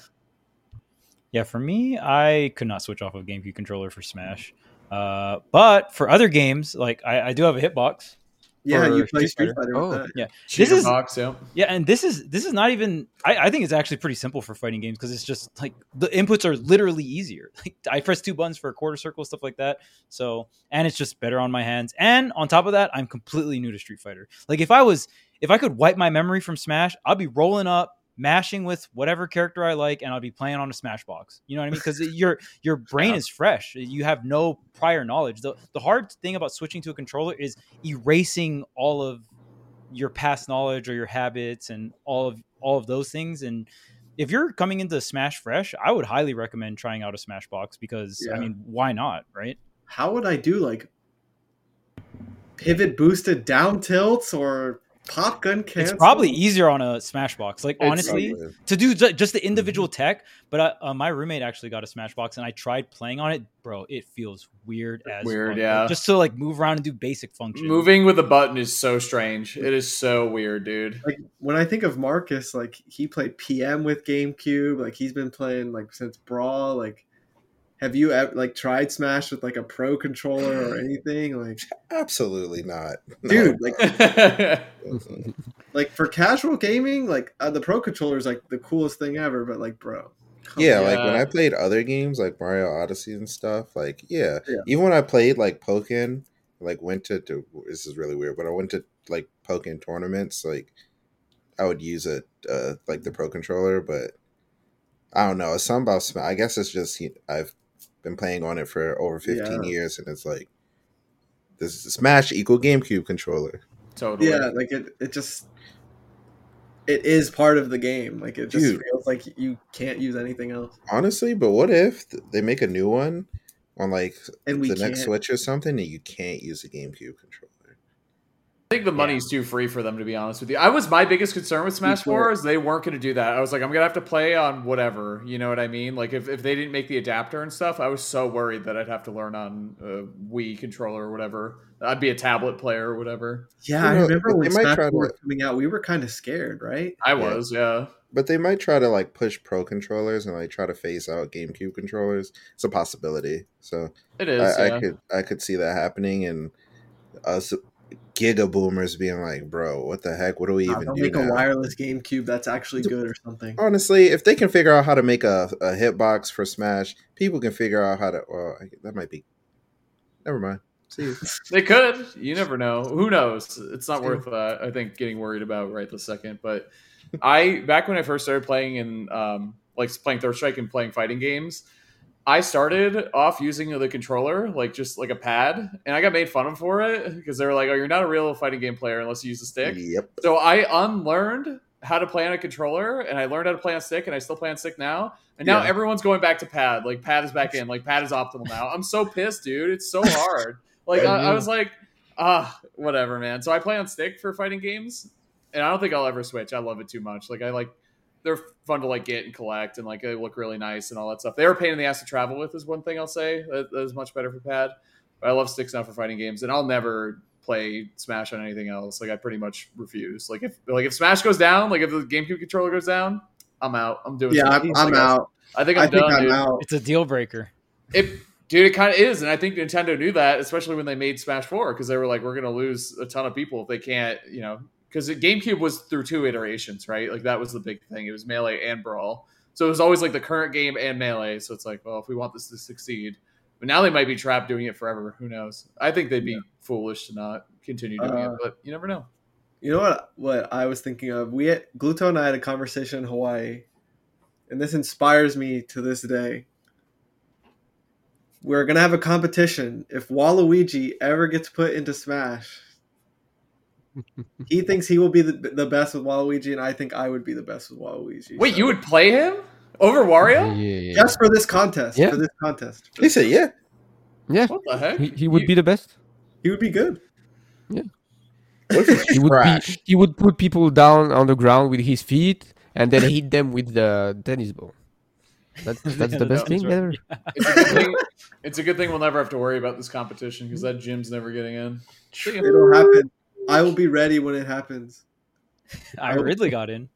Yeah, for me, I could not switch off of GameCube controller for Smash. Uh, but for other games, like I, I do have a hitbox. yeah. For You play Street Street Fighter. Fighter Oh. that. Yeah, cheater is- box. Yeah, Yeah, and this is this is not even. I, I think it's actually pretty simple for fighting games because it's just like the inputs are literally easier. Like I press two buttons for a quarter circle, stuff like that. So and it's just better on my hands. And on top of that, I'm completely new to Street Fighter. Like if I was, if I could wipe my memory from Smash, I'd be rolling up, mashing with whatever character I like, and I'll be playing on a Smash box. You know what I mean? Because your your brain Yeah. is fresh. You have no prior knowledge. The the hard thing about switching to a controller is erasing all of your past knowledge or your habits and all of all of those things and if you're coming into smash fresh i would highly recommend trying out a smash box because i mean why not right How would I do like pivot boosted down tilts or pop gun cancel? it's probably easier on a Smashbox. like It's- honestly to do just the individual tech but I, uh, my roommate actually got a Smashbox, and i tried playing on it bro it feels weird as Weird, fuck. Like, yeah. just to like move around and do basic functions moving with a button is so strange. It is so weird, dude. like when I think of Marcus, like he played PM with GameCube. Like he's been playing like since Brawl. Like have you ever like tried Smash with like a pro controller or anything? Like, Absolutely not, No. dude, like like for casual gaming, like uh, the pro controller is like the coolest thing ever. But like, bro, come Yeah, on. like when I played other games like Mario Odyssey and stuff, like yeah, Yeah. even when I played like Pokken, like went to, to this is really weird, but I went to like Pokken tournaments, like I would use it uh like the Pro controller, but I don't know, it's something about Smash. I guess it's just I've been playing on it for over fifteen Yeah. years, and it's like this is a Smash equal GameCube controller. totally. yeah, like it, it just it is part of the game. Like it just Dude. feels like you can't use anything else, Honestly, but what if they make a new one on like and the next Switch or something, and you can't use a GameCube controller? I think the money's too free for them to be honest with you. I was my biggest concern with Smash sure. Four is they weren't going to do that. I was like, I'm gonna have to play on whatever. You know what I mean? Like if, if they didn't make the adapter and stuff, I was so worried that I'd have to learn on a Wii controller or whatever. I'd be a tablet player or whatever. Yeah, I You know, remember when they might Smash try 4 was to- coming out, we were kind of scared, right? I Yeah. was, yeah. But they might try to like push pro controllers and like try to phase out GameCube controllers. It's a possibility. So It is. I, yeah. I could I could see that happening and us giga boomers being like, bro, what the heck? What do we Uh, even do make a wireless GameCube that's actually good or something. Honestly, if they can figure out how to make a, a hitbox for Smash, people can figure out how to. Well, I- that might be. Never mind. See you. They could. You never know. Who knows? It's not See. worth uh, I think getting worried about right this second. But I back when I first started playing in um, like playing Third Strike and playing fighting games, I started off using the controller like just like a pad, and I got made fun of for it because they were like, "Oh, you're not a real fighting game player unless you use a stick." Yep. So I unlearned how to play on a controller, and I learned how to play on stick, and I still play on stick now. And now Yeah. everyone's going back to pad. Like pad is back in. Like pad is optimal now. I'm so pissed, dude. It's so hard. Like I, I was like, ah, whatever, man. So I play on stick for fighting games, and I don't think I'll ever switch. I love it too much. Like I like they're fun to like get and collect, and like they look really nice and all that stuff. They are a pain in the ass to travel with, is one thing I'll say. That, that is much better for pad. But I love sticks now for fighting games, and I'll never play Smash on anything else. Like I pretty much refuse. Like if like if Smash goes down, like if the GameCube controller goes down, I'm out. I'm doing. Yeah, I'm, I I'm guess. out. I think I'm I think done, I'm dude. out. It's a deal breaker. It, dude, it kind of is, and I think Nintendo knew that, especially when they made Smash Four, because they were like, "We're going to lose a ton of people if they can't," you know, because GameCube was through two iterations, right? Like that was the big thing. It was Melee and Brawl, so it was always like the current game and Melee. So it's like, well, if we want this to succeed, but now they might be trapped doing it forever. Who knows? I think they'd be foolish to not continue doing Uh, it, but you never know. You know what? What I was thinking of? We had, Gluto and I had a conversation in Hawaii, and this inspires me to this day. We're gonna have a competition. If Waluigi ever gets put into Smash, he thinks he will be the, the best with Waluigi, and I think I would be the best with Waluigi. Wait, So- you would play him over Wario? Yeah, just for this contest? Yeah. For this contest, He said, "Yeah." yeah. What the heck? He, he would You- be the best. he would be good. Yeah. He would be. He would put people down on the ground with his feet and then hit them with the tennis ball. That's that's the best thing right. ever. It's a good thing. It's a good thing we'll never have to worry about this competition because that gym's never getting in. It'll happen. I will be ready when it happens. I Ridley got in.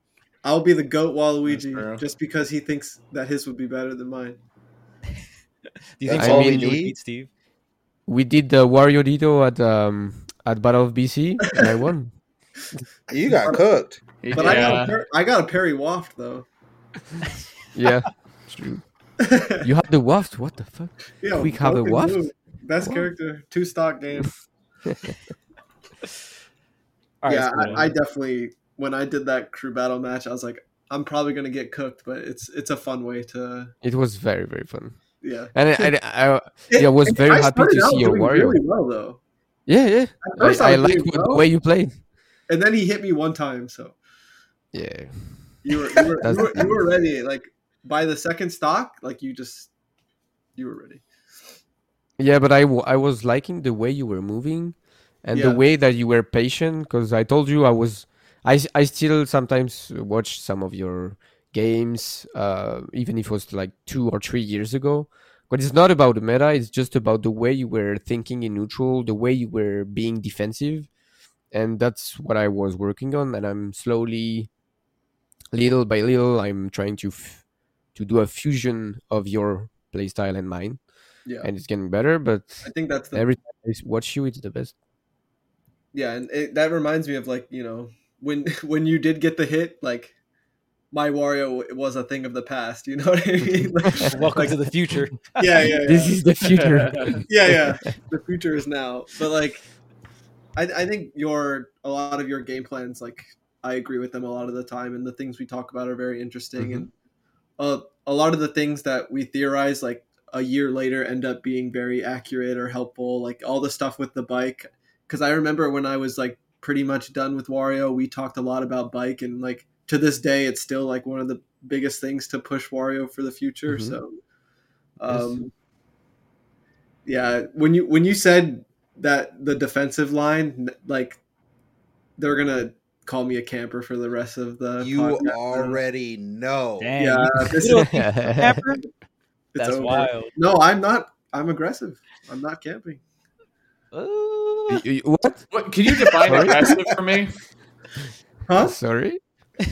I'll be the goat That's true. Waluigi just because he thinks that his would be better than mine. Do you think That's all Waluigi we would beat Steve? We did the Wario ditto at um at Battle of BC and I won. You got cooked. But I got a yeah. I got a parry waft though. Yeah, true. You had the waft. What the fuck? yeah, Quik have a waft? Best Wow. character, two stock game. All right, yeah, let's I, I uh, definitely when I did that crew battle match, I was like, I'm probably gonna get cooked, but it's it's a fun way to It was very very fun. yeah. And I, I, I yeah, was very I happy to see your Wario. Really well though. Yeah, yeah. At first I, I, I like doing the way you played. and then he hit me one time, so Yeah. you were you were, you were, you were ready. Like by the second stock, like you just you were ready. Yeah, but I, w- I was liking the way you were moving and Yeah. the way that you were patient because I told you I was I, I still sometimes watch some of your games uh, even if it was like two or three years ago but it's not about the meta it's just about the way you were thinking in neutral the way you were being defensive and that's what I was working on and I'm slowly little by little I'm trying to f- to do a fusion of your playstyle and mine, Yeah, and it's getting better. But I think that's the every time I watch you, it's the best. Yeah, and it, that reminds me of like you know when when you did get the hit, like my Wario was a thing of the past. You know what I mean? Like- Welcome like- to the future. yeah, yeah, yeah. This is the future. yeah, yeah. The future is now. But like, I, I think your a lot of your game plans, like I agree with them a lot of the time, and the things we talk about are very interesting. Mhm. And uh, a lot of the things that we theorize, like a year later, end up being very accurate or helpful. Like all the stuff with the bike, because I remember when I was like pretty much done with Wario, we talked a lot about bike, and like to this day, it's still like one of the biggest things to push Wario for the future. Mhm. So, um, yeah, when you when you said that the defensive line, like they're gonna call me a camper for the rest of the You podcast. already know. Dang, yeah, you this is, a camper? That's over. wild. No, I'm not. I'm aggressive. I'm not camping. Uh, You- you- what? What, can you define Sorry? aggressive for me? Huh? Sorry.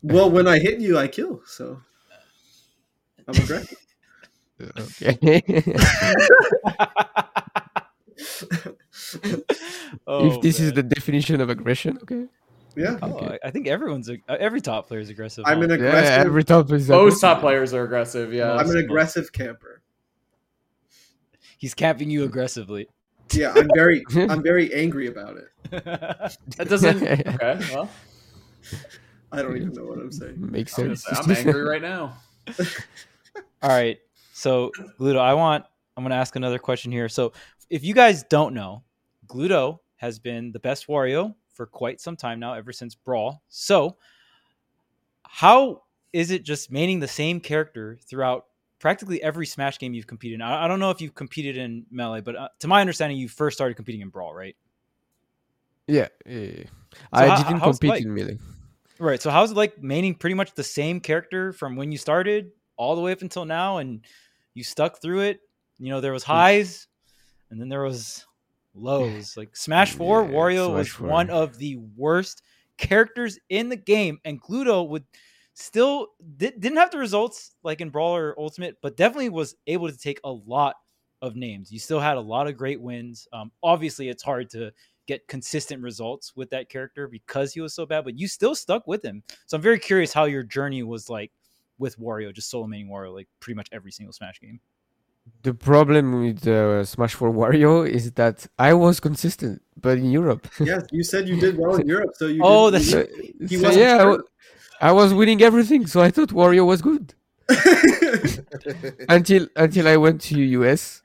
Well, when I hit you, I kill. So I'm aggressive. Okay. oh, if this is the definition of aggression, okay. yeah, Oh, I- I think everyone's a- uh, every top player is aggressive. I'm an huh? Yeah, every top is Most top players are aggressive. Yeah. I'm an aggressive camper. He's capping you aggressively. Yeah, I'm very. I'm very angry about it. that doesn't. Okay. Well, I don't even know what I'm saying. Makes I'm, sense. say, I'm angry right now. All right. So, Gluto, I want I'm going to ask another question here. So, if you guys don't know, Gluto has been the best Wario for quite some time now, ever since Brawl. So, how is it just maining the same character throughout practically every Smash game you've competed in? I, I don't know if you've competed in Melee, but uh, to my understanding, you first started competing in Brawl, right? Yeah, yeah, yeah. I how- didn't compete like? in melee. Right. So, how's it like maining pretty much the same character from when you started all the way up until now, and you stuck through it? You know, there was highs, and then there was lows. Like Smash Four, Yeah, Wario was 4. one of the worst characters in the game, and Gluto would still di- didn't have the results like in Brawler Ultimate, but definitely was able to take a lot of names. You still had a lot of great wins. Um, obviously, it's hard to get consistent results with that character because he was so bad, but you still stuck with him. So I'm very curious how your journey was like with Wario, just solo maining Wario, like pretty much every single Smash game. The problem with uh, Smash 4 Wario is that I was consistent, but in Europe. Yes, you said you did well in Europe, so you. Oh, did, that's- So, He so wasn't yeah, sure. I was winning everything, so I thought Wario was good until until I went to US,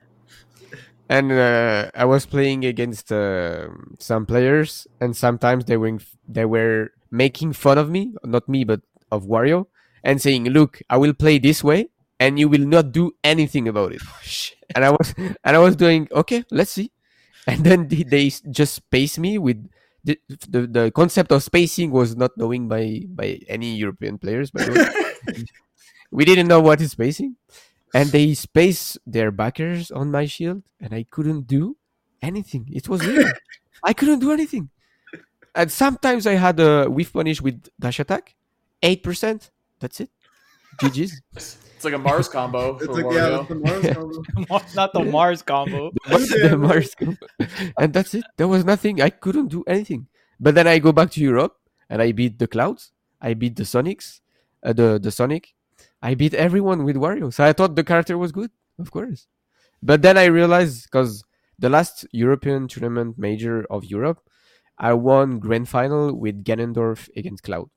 and uh, I was playing against uh, some players, and sometimes they were they were making fun of me, not me, but of Wario, and saying, "Look, I will play this way, and you will not do anything about it." and I was and I was doing okay. Let's see, and then they, they just space me with. The, the, the concept of spacing was not knowing by by any European players by the way. We didn't know what is spacing. And they space their backers on my shield and i couldn't do anything. It was weird. I couldn't do anything. And sometimes i had a whiff punish with dash attack. 8% that's it ggs It's like a Mars combo It's for like yeah, Wario. that's the Mars combo. Not the Yeah. Mars combo. the Mars combo. and that's it there was nothing i couldn't do anything but then i go back to europe and i beat the clouds i beat the sonics uh, the the sonic i beat everyone with wario so i thought the character was good of course but then i realized because the last european tournament major of europe i won grand final with ganondorf against cloud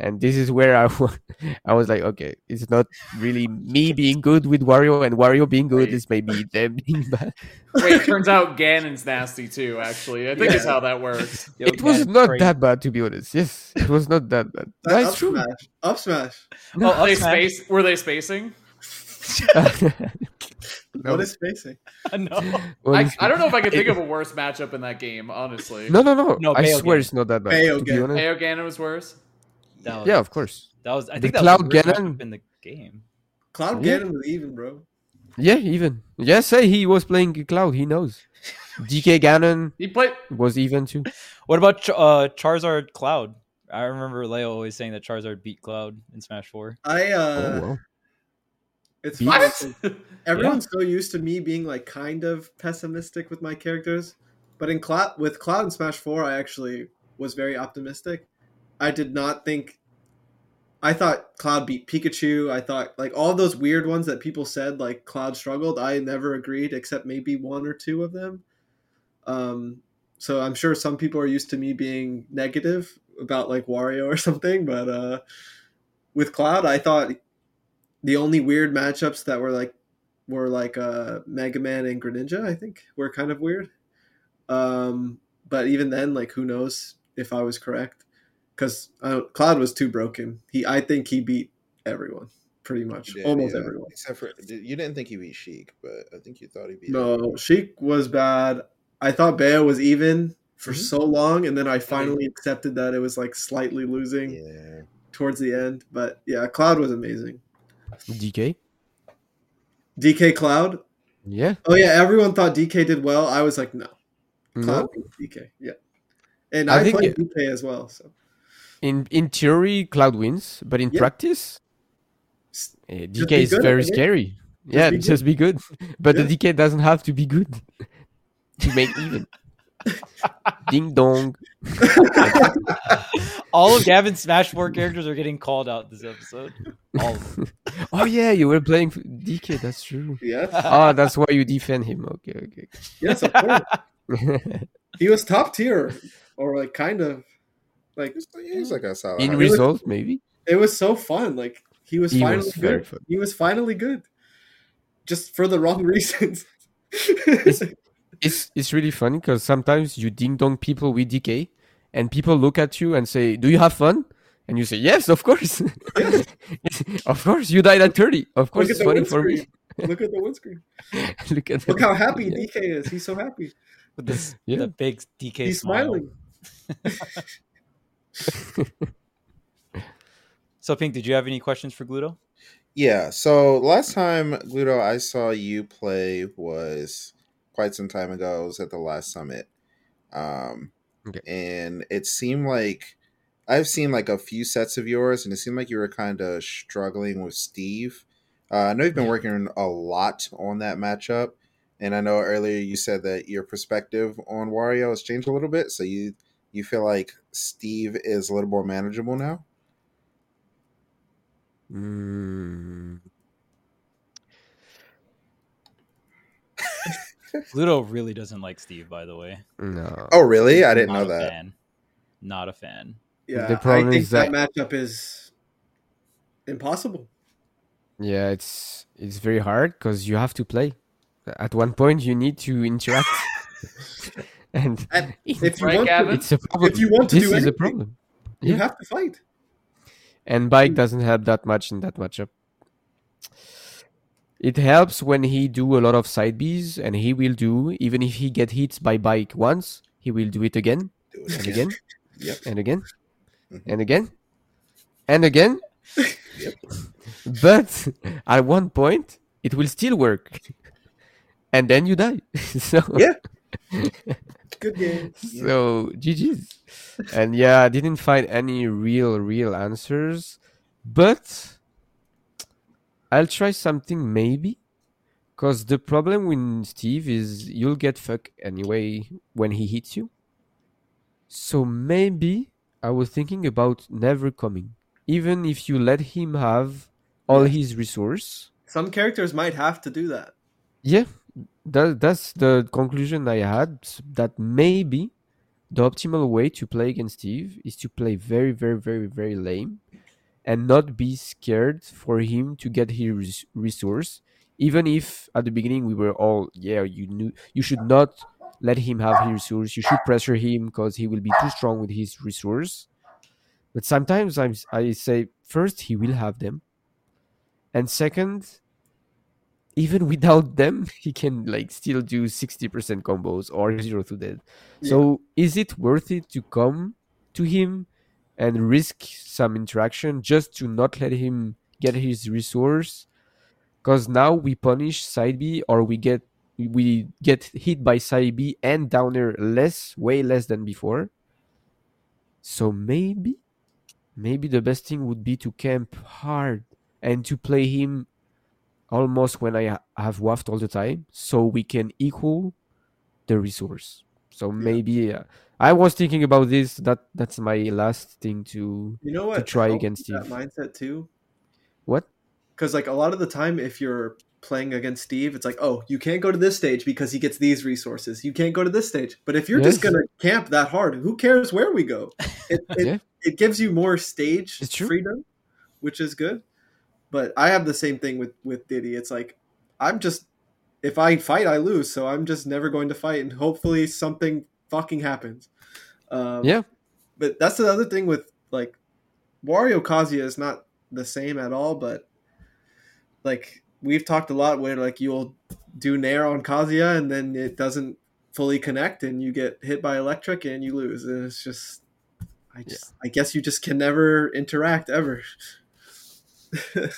and this is where I I was like, okay, it's not really me being good with Wario, and Wario being good Wait. is maybe them being bad. Wait, it turns out Ganon's nasty too. Actually, I think is how that works. Yo, it was Ganon's not crazy. that bad, to be honest. Yes, it was not that bad. That That's up true. smash. Up smash. Oh, up they smash. space? Were they spacing? No. What is spacing? no. I, I don't know if I can think of a worse matchup in that game. Honestly, No, no, no. No, I Bayo swear Ganon. it's not that bad. Bayo to be Ganon. honest. Ayo Ganon was worse. That was, Yeah, of course. That was. I The think that Cloud was the Ganon- in the game. Cloud Yeah. Ganon was even, bro. Yeah, even. Yes, say he was playing Cloud. He knows. DK Ganon He played. was even too. What about uh, Charizard Cloud? I remember Leo always saying that Charizard beat Cloud in Smash Four. I uh oh, wow. It's Beats? funny. What? 'cause Everyone's so used to me being like kind of pessimistic with my characters, but in Cloud with Cloud in Smash Four, I actually was very optimistic. I did not think. I thought Cloud beat Pikachu. I thought like all those weird ones that people said like Cloud struggled. I never agreed, except maybe one or two of them. Um, so I'm sure some people are used to me being negative about like Wario or something, but uh, with Cloud, I thought the only weird matchups that were like were like uh, Mega Man and Greninja. I think were kind of weird. Um, but even then, like who knows if I was correct? Because uh, Cloud was too broken. He, I think he beat everyone pretty much, Yeah, almost yeah. everyone. Except for you didn't think he beat Sheik, but I think you thought he beat. No, Sheik was bad. I thought Bayo was even for Mhm. so long, and then I finally accepted that it was like slightly losing Yeah. towards the end. But yeah, Cloud was amazing. DK. DK Cloud. Yeah. Oh yeah, everyone thought DK did well. I was like, no, No. Cloud beat DK. Yeah, and I I, think played it- DK as well. So In in theory, Cloud wins, but in Yeah. practice, S- eh, DK is good very the game. scary. yeah, be just be good. But Yeah. the DK doesn't have to be good to make even. Ding dong. All of Gavin's Smash 4 characters are getting called out this episode. All of them. Oh yeah, you were playing for DK. That's true. yes, Oh, that's why you defend him. Okay, okay. yes, of course. He was top tier, or like kind of like He's, he's like a solid. in high- was- result, maybe. it was so fun. Like he was He finally was very good. fun. He was finally good, just for the wrong reasons. It's it's really funny because sometimes you ding dong people with DK, and people look at you and say, "Do you have fun?" And you say, "Yes, of course." of course, you died at thirty. Of course, Look at it's the funny for me. Look at the windscreen. look at Look how happy Yeah. DK is. He's so happy. With this, Yeah. the big DK He's smile. smiling. So, Pink, did you have any questions for Gluto? Yeah. So last time, Gluto, I saw you play was quite some time ago. It was at the last summit. Um, Okay. and it seemed like I've seen like a few sets of yours, and it seemed like you were kind of struggling with Steve. Uh, I know you've been working a lot on that matchup, and I know earlier you said that your perspective on Wario has changed a little bit. So you you feel like Steve is a little more manageable now. Mm, Gluto really doesn't like Steve, by the way. no. Oh, really? I didn't Not know that. Fan. Not a fan. Yeah, The problem I think is that, matchup is impossible. Yeah, it's it's very hard because you have to play. At one point, you need to interact, and And If you Right, want Gavin? to, it's a problem. if you want to this do is a anything, problem. you have to fight. And bike doesn't help that much in that matchup. It helps when he do a lot of side Bs, and he will do even if he get hit by bike once, he will do it again Do it and again Yep. and again Mhm. and again and again. Yep. But at one point, it will still work, and then you die. so Yeah. Good game. so GG's. And yeah, I didn't find any real, real answers. But I'll try something maybe. Because the problem with Steve is you'll get fucked anyway when he hits you. So maybe I was thinking about never coming. Even if you let him have all his resource. Some characters might have to do that. Yeah, that, that's the conclusion I had. That maybe the optimal way to play against Steve is to play very, very, very, very lame, and not be scared for him to get his resource. Even if at the beginning we were all, yeah, you knew you should not let him have his resource. You should pressure him because he will be too strong with his resource. But sometimes I'm, I say first he will have them, and second even without them, he can like still do 60% combos or zero to dead. So is it worth it to come to him and risk some interaction just to not let him get his resource? Because now we punish side B or we get we get hit by side B and downer less, way less than before. So maybe maybe the best thing would be to camp hard and to play him almost when I ha- have waft all the time, so we can equal the resource. So maybe uh, I was thinking about this. That that's my last thing to You know what? try helps against that Steve. mindset too. what? Because like a lot of the time, if you're playing against Steve, it's like, oh, you can't go to this stage because he gets these resources. You can't go to this stage. But if you're just gonna camp that hard, who cares where we go? It it, Yeah. it gives you more stage freedom, which is good. But I have the same thing with with Diddy. It's like I'm just if I fight, I lose. So I'm just never going to fight, and hopefully something fucking happens. Um, Yeah. but that's the other thing with like Wario Kazuya is not the same at all, but like we've talked a lot where like you'll do Nair on Kazuya and then it doesn't fully connect and you get hit by electric and you lose. And it's just I just I guess you just can never interact ever.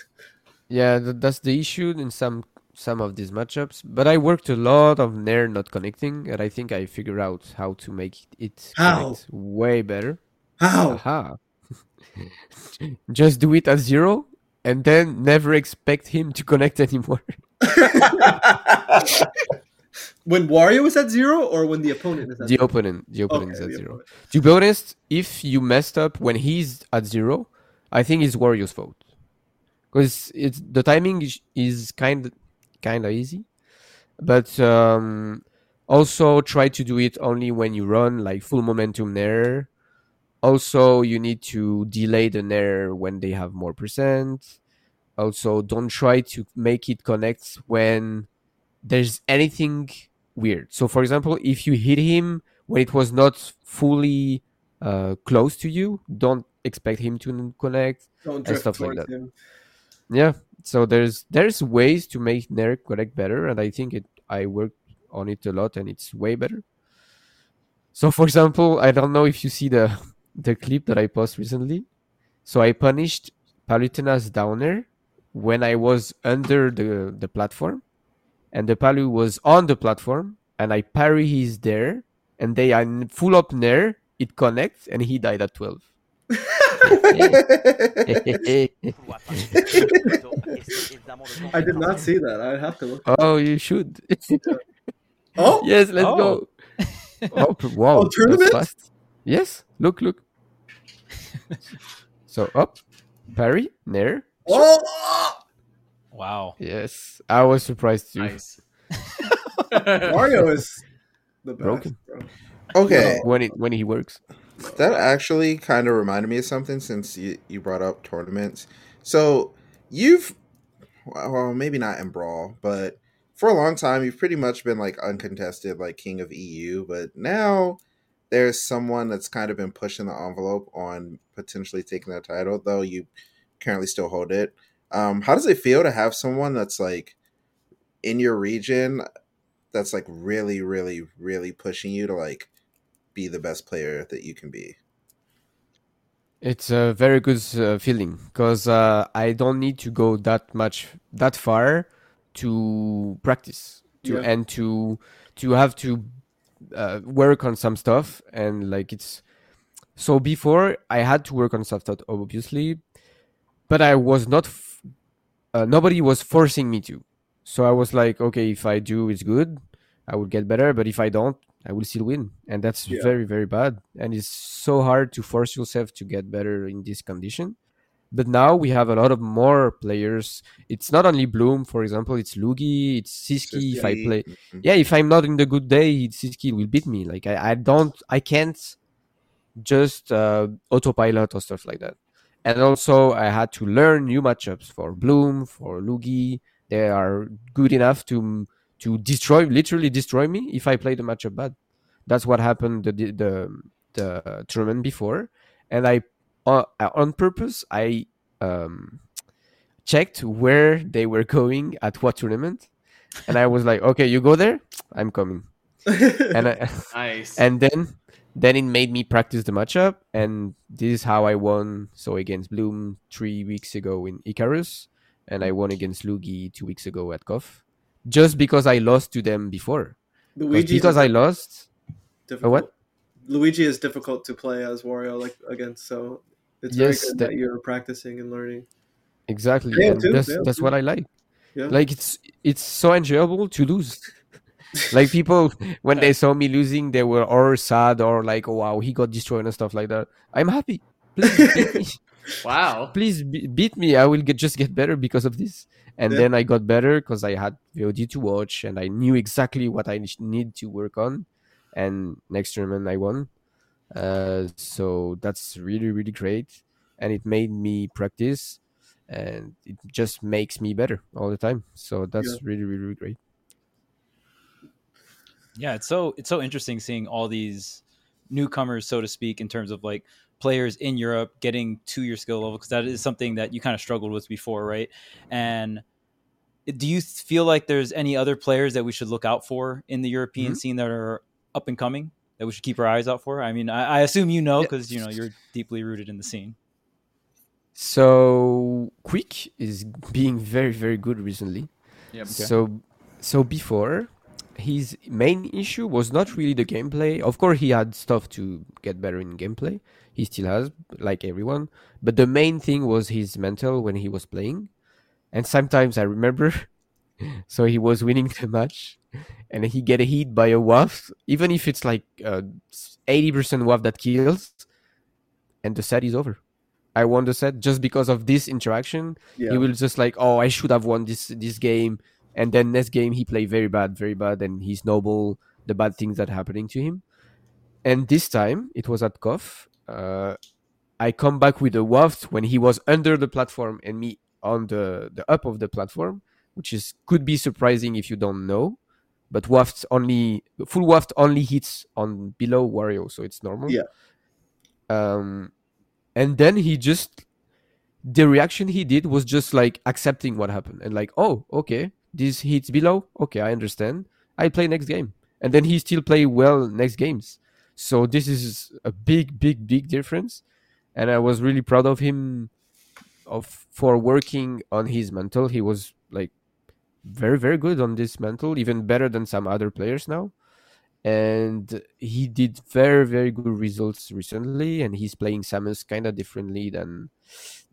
Yeah, th- that's the issue in some some of these matchups. But I worked a lot of Nair not connecting, and I think I figured out how to make it How? way better. How? Aha! Just do it at zero, and then never expect him to connect anymore. when Wario is at zero or when the opponent is at the zero? opponent, the opponent Okay, is at zero. opponent. To be honest, if you messed up when he's at zero, I think it's Wario's fault because it's the timing is, is kind kind of easy, but um, also try to do it only when you run like full momentum nair. Also, you need to delay the nair when they have more percent. Also, don't try to make it connect when there's anything weird. So, for example, if you hit him when it was not fully uh, close to you, don't expect him to connect. Don't drift stuff like that. him. Yeah. So there's there's ways to make Nair connect better, and I think it I worked on it a lot, and it's way better. So, for example, I don't know if you see the the clip that I posted recently. So I punished Palutena's downer when I was under the the platform, and the Palu was on the platform, and I parry his there, and they are full up Nair. It connects, and he died at twelve. I did not see that. I'd have to look. oh, you should. Oh, Yes, let's Oh. go. Oh, oh wow. Oh, that's tournament? fast. Yes, look, look. so up, parry, nair. oh! Wow. Yes, I was surprised too. Nice. Mario is the best. Broken. Bro. Okay, When it when he works. That actually kind of reminded me of something since you, you brought up tournaments. So you've, well, maybe not in Brawl, but for a long time you've pretty much been like uncontested, like king of EU. But now there's someone that's kind of been pushing the envelope on potentially taking that title, though you currently still hold it. Um, how does it feel to have someone that's like in your region that's like really, really, really pushing you to like be the best player that you can be? It's a very good uh, feeling because uh, I don't need to go that much that far to practice to Yeah. and to to have to uh, work on some stuff and like it's so before I had to work on stuff that obviously, but I was not f- uh, nobody was forcing me to. So I was like, okay, if I do, it's good. I will get better, but if I don't, I will still win, and that's Yeah. very very bad. And it's so hard to force yourself to get better in this condition. But now we have a lot of more players. It's not only Bloom, for example. It's Lugi, it's Sisqui. If I play, Mhm. yeah, if I'm not in the good day, Sisqui will beat me. Like I, I don't, I can't just uh, autopilot or stuff like that. And also, I had to learn new matchups for Bloom, for Lugi. They are good enough to to destroy, literally destroy me if I play the matchup bad. That's what happened the the the tournament before, and I uh, on purpose I um, checked where they were going at what tournament, and I was like, okay, you go there, I'm coming, and I, Nice. and then then it made me practice the matchup. And this is how i won. So against bloom three weeks ago in icarus and i won against lugi two weeks ago at kof just because i lost to them before 'Cause Luigi because i lost difficult. what? Luigi is difficult to play as Wario like against, so it's Yes, very good that- that you're practicing and learning. exactly Dale and too, that's Dale that's too. what i like Yeah. Like it's it's so enjoyable to lose. like people when they saw me losing, they were or sad or like, oh, wow, he got destroyed and stuff like that. I'm happy. Please beat me. Wow. Please be- beat me. I will get just get better because of this. And Yeah. then I got better because I had VOD to watch and I knew exactly what I need to work on. And next tournament I won. Uh, so that's really really great, and it made me practice, and it just makes me better all the time. So that's really really really great. Yeah, it's so it's so interesting seeing all these newcomers, so to speak, in terms of like players in Europe getting to your skill level because that is something that you kind of struggled with before, right? And do you feel like there's any other players that we should look out for in the European Mhm. scene that are up and coming that we should keep our eyes out for? I mean, I, I assume you know Yeah. because you know you're deeply rooted in the scene. So Quik is being very very good recently. Yep. So so before his main issue was not really the gameplay. Of course he had stuff to get better in gameplay. He still has like everyone, but the main thing was his mental when he was playing. And sometimes I remember so he was winning the match and he get a hit by a waft even if it's like uh, 80% waft that kills and the set is over. I won the set just because of this interaction Yeah. he will just like oh i should have won this this game and then next game he play very bad very bad and he snowball the bad things that happening to him and this time it was at kof uh, i come back with a waft when he was under the platform and me on the the up of the platform which is could be surprising if you don't know but waft only full waft only hits on below wario so it's normal. Yeah. um and then he just the reaction he did was just like accepting what happened and like oh okay this hits below. Okay i understand. I play next game. And then he still play well next games so this is a big big big difference. And i was really proud of him of for working on his mental he was like very very good on this mental even better than some other players now. And he did very very good results recently and he's playing samus kind of differently than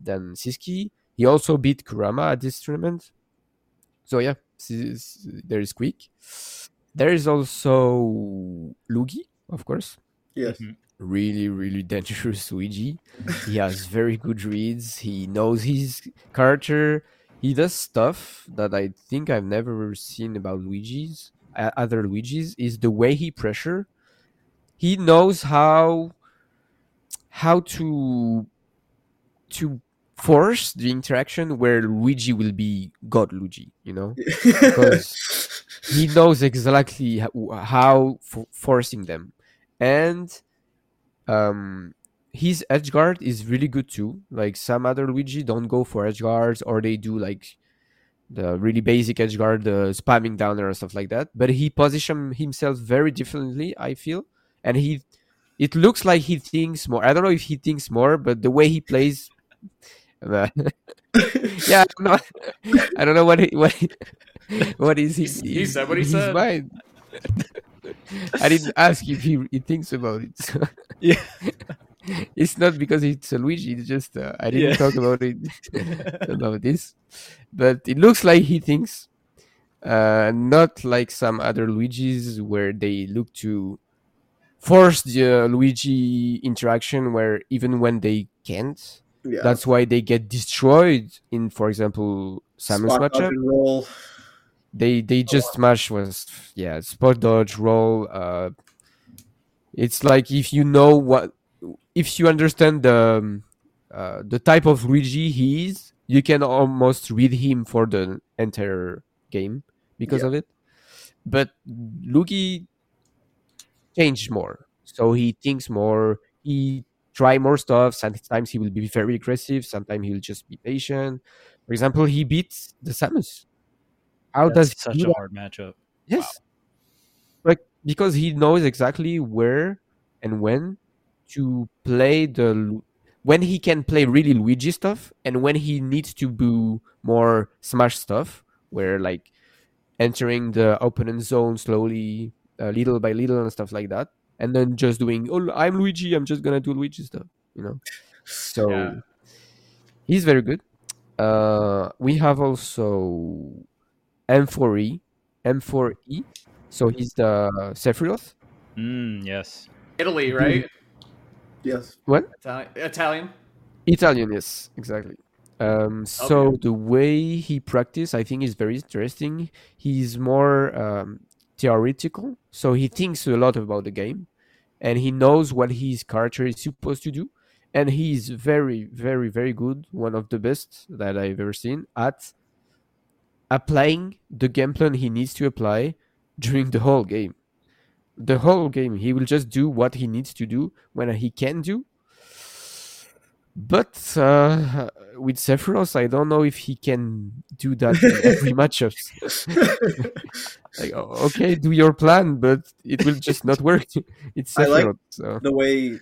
than Sisqui. He also beat kurama at this tournament. So yeah there is Quik. There is also lugi of course Yes. really really dangerous Luigi. He has very good reads. He knows his character. He does stuff that I think I've never seen about Luigi's uh, other Luigi's is the way he pressure. He knows how how to to force the interaction where Luigi will be God Luigi, you know? Because he knows exactly how, how for forcing them and um his edge guard is really good too. Like some other luigi don't go for edge guards or they do like the really basic edge guard the spamming downer and stuff like that. But he position himself very differently i feel. And he it looks like he thinks more. I don't know if he thinks more but the way he plays uh, yeah i don't know. I don't know what he, what he, what is he, He- said what he said. mind. I didn't ask if he, he thinks about it. so- Yeah. it's not because it's a Luigi. It's just uh, I didn't Yeah. talk about it about this, but it looks like he thinks, uh, not like some other Luigis where they look to force the uh, Luigi interaction where even when they can't, yeah. that's why they get destroyed in, for example, dodge matchup. They they just smash was yeah spot dodge roll uh it's like if you know what if you understand the um, uh, the type of luigi he is you can almost read him for the entire game because Yeah. of it. But luigi changed more. So he thinks more he try more stuff. Sometimes he will be very aggressive. Sometimes he will just be patient. For example he beats the samus how That's does he such a hard matchup. Yes. Like because he knows exactly where and when to play the when he can play really Luigi stuff and when he needs to do more Smash stuff where like entering the opponent zone slowly uh, little by little and stuff like that and then just doing oh I'm Luigi I'm just gonna do Luigi stuff you know so Yeah. he's very good uh we have also M4E, M4E. So he's the Sephiroth. Mm, yes. Italy, right? Yes. What? Italian. Italian, yes, exactly. Um, so the way he practice, I think, is very interesting. He's more um, theoretical, so he thinks a lot about the game, and he knows what his character is supposed to do, and he's very, very, very good. One of the best that I've ever seen at applying the game plan he needs to apply during the whole game. The whole game, he will just do what he needs to do when he can do, but uh, with Sephiroth, I don't know if he can do that in every matchup. like, okay, do your plan, but it will just not work. It's I like- Sephiroth. so. the way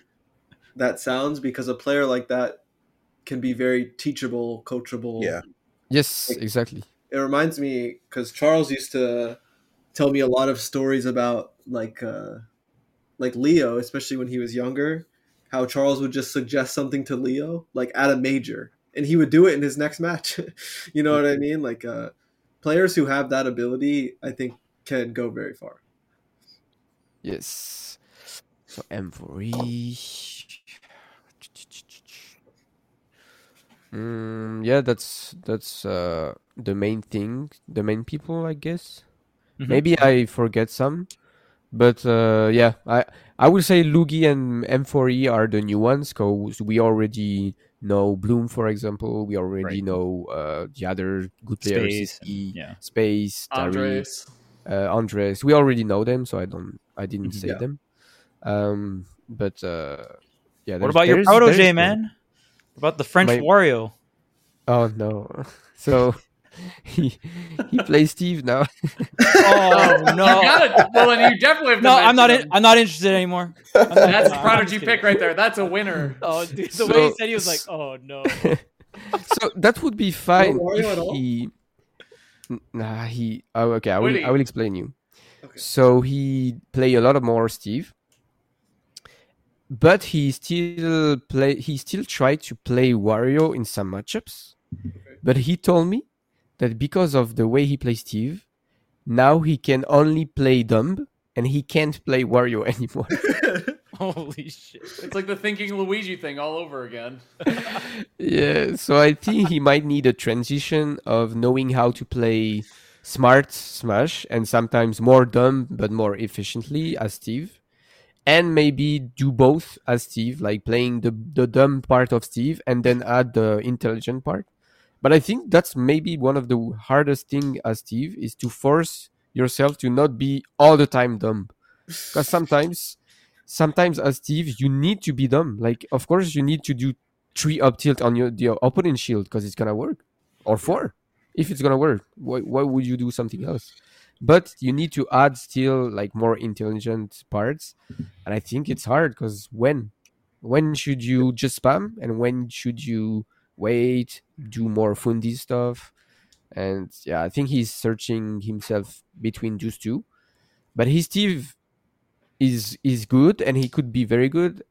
that sounds because a player like that can be very teachable, coachable. Yeah. Yes, Like- exactly. It reminds me because Charles used to tell me a lot of stories about like uh, like Leo, especially when he was younger. How Charles would just suggest something to Leo, like at a major, and he would do it in his next match. you know what I mean? Like uh, players who have that ability, I think, can go very far. Yes. So M4E. Mm, yeah, that's that's uh, the main thing, the main people, I guess. Mhm. Maybe I forget some, but uh, yeah, I I would say Lugi and M4E are the new ones because we already know Bloom, for example. We already Right. know uh, the other good players, Space, CC, yeah. Space, Andres. uh, Andres. We already know them, so I don't I didn't Mhm. say Yeah. them. Um, but uh, yeah. What about your protege, man? What about the French My- Wario? Oh no! So he he plays Steve now. Oh no! You gotta, well, then you definitely have no, I'm not. In. I'm not interested anymore. Not- That's no, prodigy pick right there. That's a winner. Oh, dude, the So- way he said he was like, "Oh no." so that would be fine Wario at if all? he. Nah, he. Oh, okay. I will. Would? I will explain you. Okay. So he play a lot of more Steve, but he still play. He still tried to play Wario in some matchups, mm-hmm. but he told me that because of the way he plays Steve, now he can only play Dumb and he can't play Wario anymore. Holy shit! It's like the thinking Luigi thing all over again. yeah, so I think he might need a transition of knowing how to play smart Smash and sometimes more dumb but more efficiently as Steve. And maybe do both as Steve, like playing the, the dumb part of Steve and then add the intelligent part. But I think that's maybe one of the hardest thing as Steve is to force yourself to not be all the time dumb. Because sometimes sometimes as Steve, you need to be dumb. Like of course you need to do three up tilt on your the opponent shield because it's gonna work, or four if it's gonna work. Why why would you do something else? But you need to add still like more intelligent parts, and I think it's hard because when when should you just spam and when should you wait, do more fundy stuff, and yeah, I think he's searching himself between those two. But his Steve is is good and he could be very good,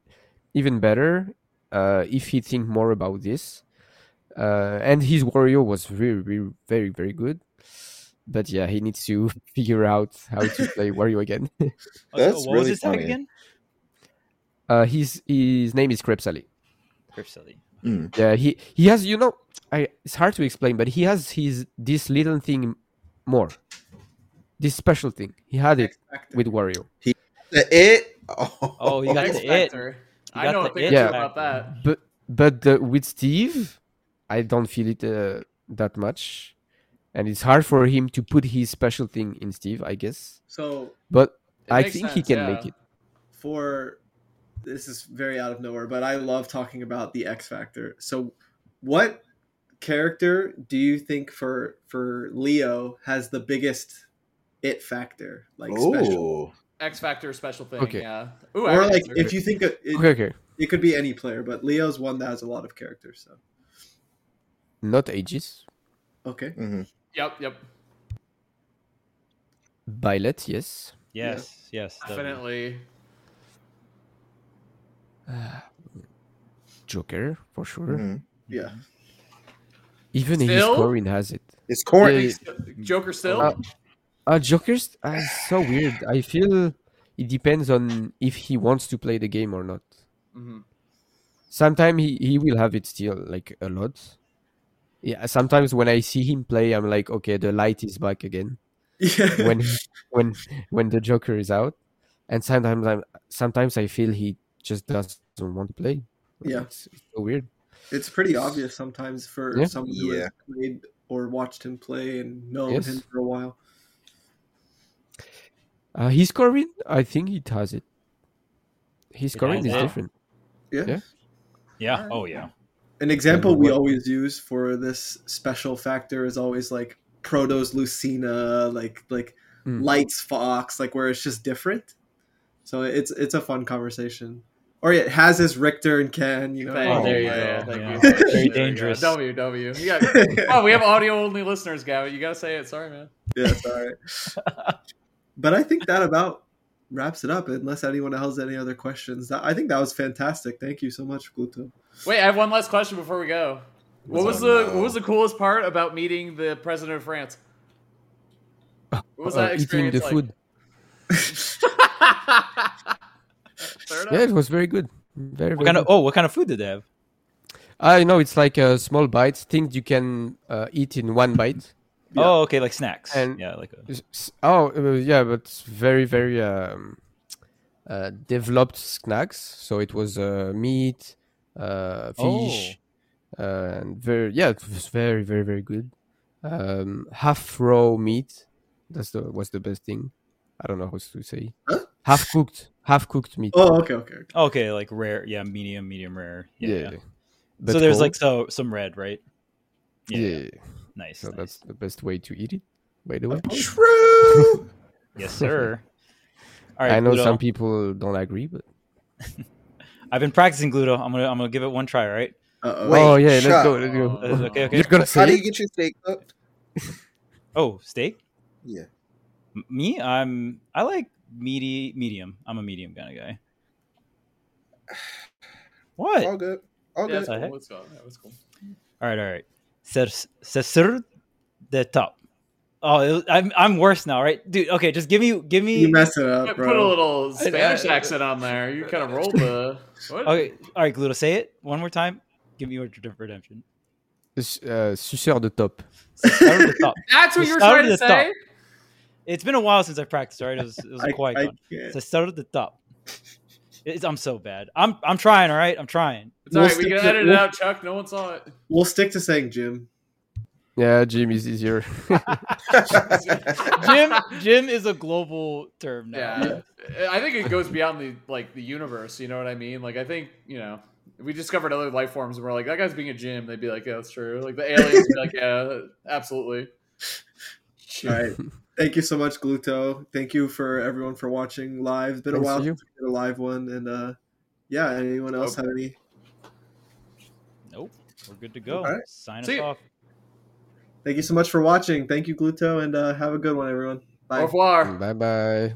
even better uh, if he think more about this. Uh, and his Wario was very, very, very, very good. But yeah, he needs to figure out how to play Wario again. what That's was really his tag again? Uh, his his name is Crepsally. Cripsilly. Mm. Yeah, he he has you know, I it's hard to explain, but he has his this little thing more. This special thing he had it with Wario. He The it. Oh, Oh, you got X the it. Factor. I got know the a thing or it two Yeah. about that. But but the, with Steve, I don't feel it uh, that much, and it's hard for him to put his special thing in Steve, I guess. So But I makes think he can yeah. make it. for this is very out of nowhere, but I love talking about the X Factor. So, what character do you think for for Leo has the biggest it factor? Like special, Oh, X Factor special thing. Okay. Yeah. Ooh, or like answered. if you think it, it, Okay, okay. it could be any player, but Leo's one that has a lot of characters. So, Not ages. okay, mhm. Yep. Yep. Byleth, yes. Yes, yes. the- Definitely. Joker, for sure. Mhm. yeah. Even his Still? Corrin has it. It's corn. Yeah, Joker still. Uh, Uh, Joker's uh, so weird. I feel it depends on if he wants to play the game or not. Mhm. Sometimes he, he will have it still, like a lot. Yeah, sometimes when I see him play, I'm like, okay, the light is back again. Yeah. When when when the Joker is out, and sometimes I'm sometimes I feel he just doesn't want to play. Yeah. it's, it's so weird. it's pretty obvious sometimes for Yeah. someone who Yeah. has played or watched him play and known Yes. him for a while. Uh, his scoring, I think he does it. His It scoring is different. Yeah. Yeah. Yeah. Oh yeah. An example we always use for this special factor is always like Proto's Lucina, like like Mm. Lights Fox, like where it's just different. So it's it's a fun conversation. Or yeah, it has his Richter and Ken, you know. Thank- Oh, there you my go. Yeah. you. Very There you go. dangerous. W W. You got, oh, we have audio only listeners, Gavin. You gotta say it. Sorry, man. yeah, sorry. but I think that about wraps it up. Unless anyone else has any other questions, I think that was fantastic. Thank you so much, Gluto. Wait, I have one last question before we go. What was the no. what was the coolest part about meeting the president of France? What was Uh, that eating experience the like? food. Yeah, it was very good. Very, What very kind of good. oh, what kind of food did they have? I know it's like a small bites, things you can uh, eat in one bite. Yeah. Oh, okay, like snacks. And- yeah, like a, S- s- Oh, uh, yeah, but it's very, very um, uh, developed snacks. So it was uh, meat, uh, fish, uh, and very, yeah, it was very, very, very good. Um, half raw meat. That's the was the best thing. I don't know how to say. Huh? Half cooked, half cooked meat. Oh, okay, okay. okay. okay, like rare. Yeah, medium, medium rare. Yeah. yeah. yeah. But So there's cold. like so some red, right? yeah. Nice. So nice. that's the best way to eat it. By the way, True. Yes, sir. All right, I know Gluto. some people don't agree, but I've been practicing Gluto. I'm gonna I'm gonna give it one try. All right. Uh-oh. Wait, oh yeah, let's shut go. Let's go. Uh, okay, okay. You're gonna How do you get your steak cooked? Oh, steak. Yeah. M- Me, I'm I like meaty, medium. I'm a medium kind of guy. What? All good. All Yeah, good. that's the cool. Let's go. That's cool. All right, all right. C'est c'est sur the top. Oh, I'm I'm worse now, right, dude? Okay, just give me give me. You mess it up, Put bro. put a little Spanish accent on there. You kind of rolled the. What? Okay, all right, Gluto, say it one more time. Give me your redemption. S- Uh, suceur de top. Start at the top. That's what you were trying to at the say. It's been a while since I practiced. All right, it was, it was I, a quiet I one. can't. So start at the top. It's, I'm so bad. I'm I'm trying. All right, I'm trying. It's all right. We'll We can stick to- edit it we'll- out, Chuck. No one saw it. We'll stick to saying Jim. Yeah, Jim is easier. Jim Jim is a global term now. Yeah. I think it goes beyond the like the universe. You know what I mean? Like I think you know. If we discovered other life forms and we're like, that guy's being a Jim, they'd be like, yeah, that's true. Like the aliens would be like, yeah, absolutely. All right. Thank you so much, Gluto. Thank you for everyone for watching live. It's been a while to you. since we did a live one, and uh, yeah. Anyone else have any? Nope. We're good to go. All right. Sign See us ya. off. Thank you so much for watching. Thank you, Gluto, and uh, have a good one, everyone. Bye. Au revoir. bye bye.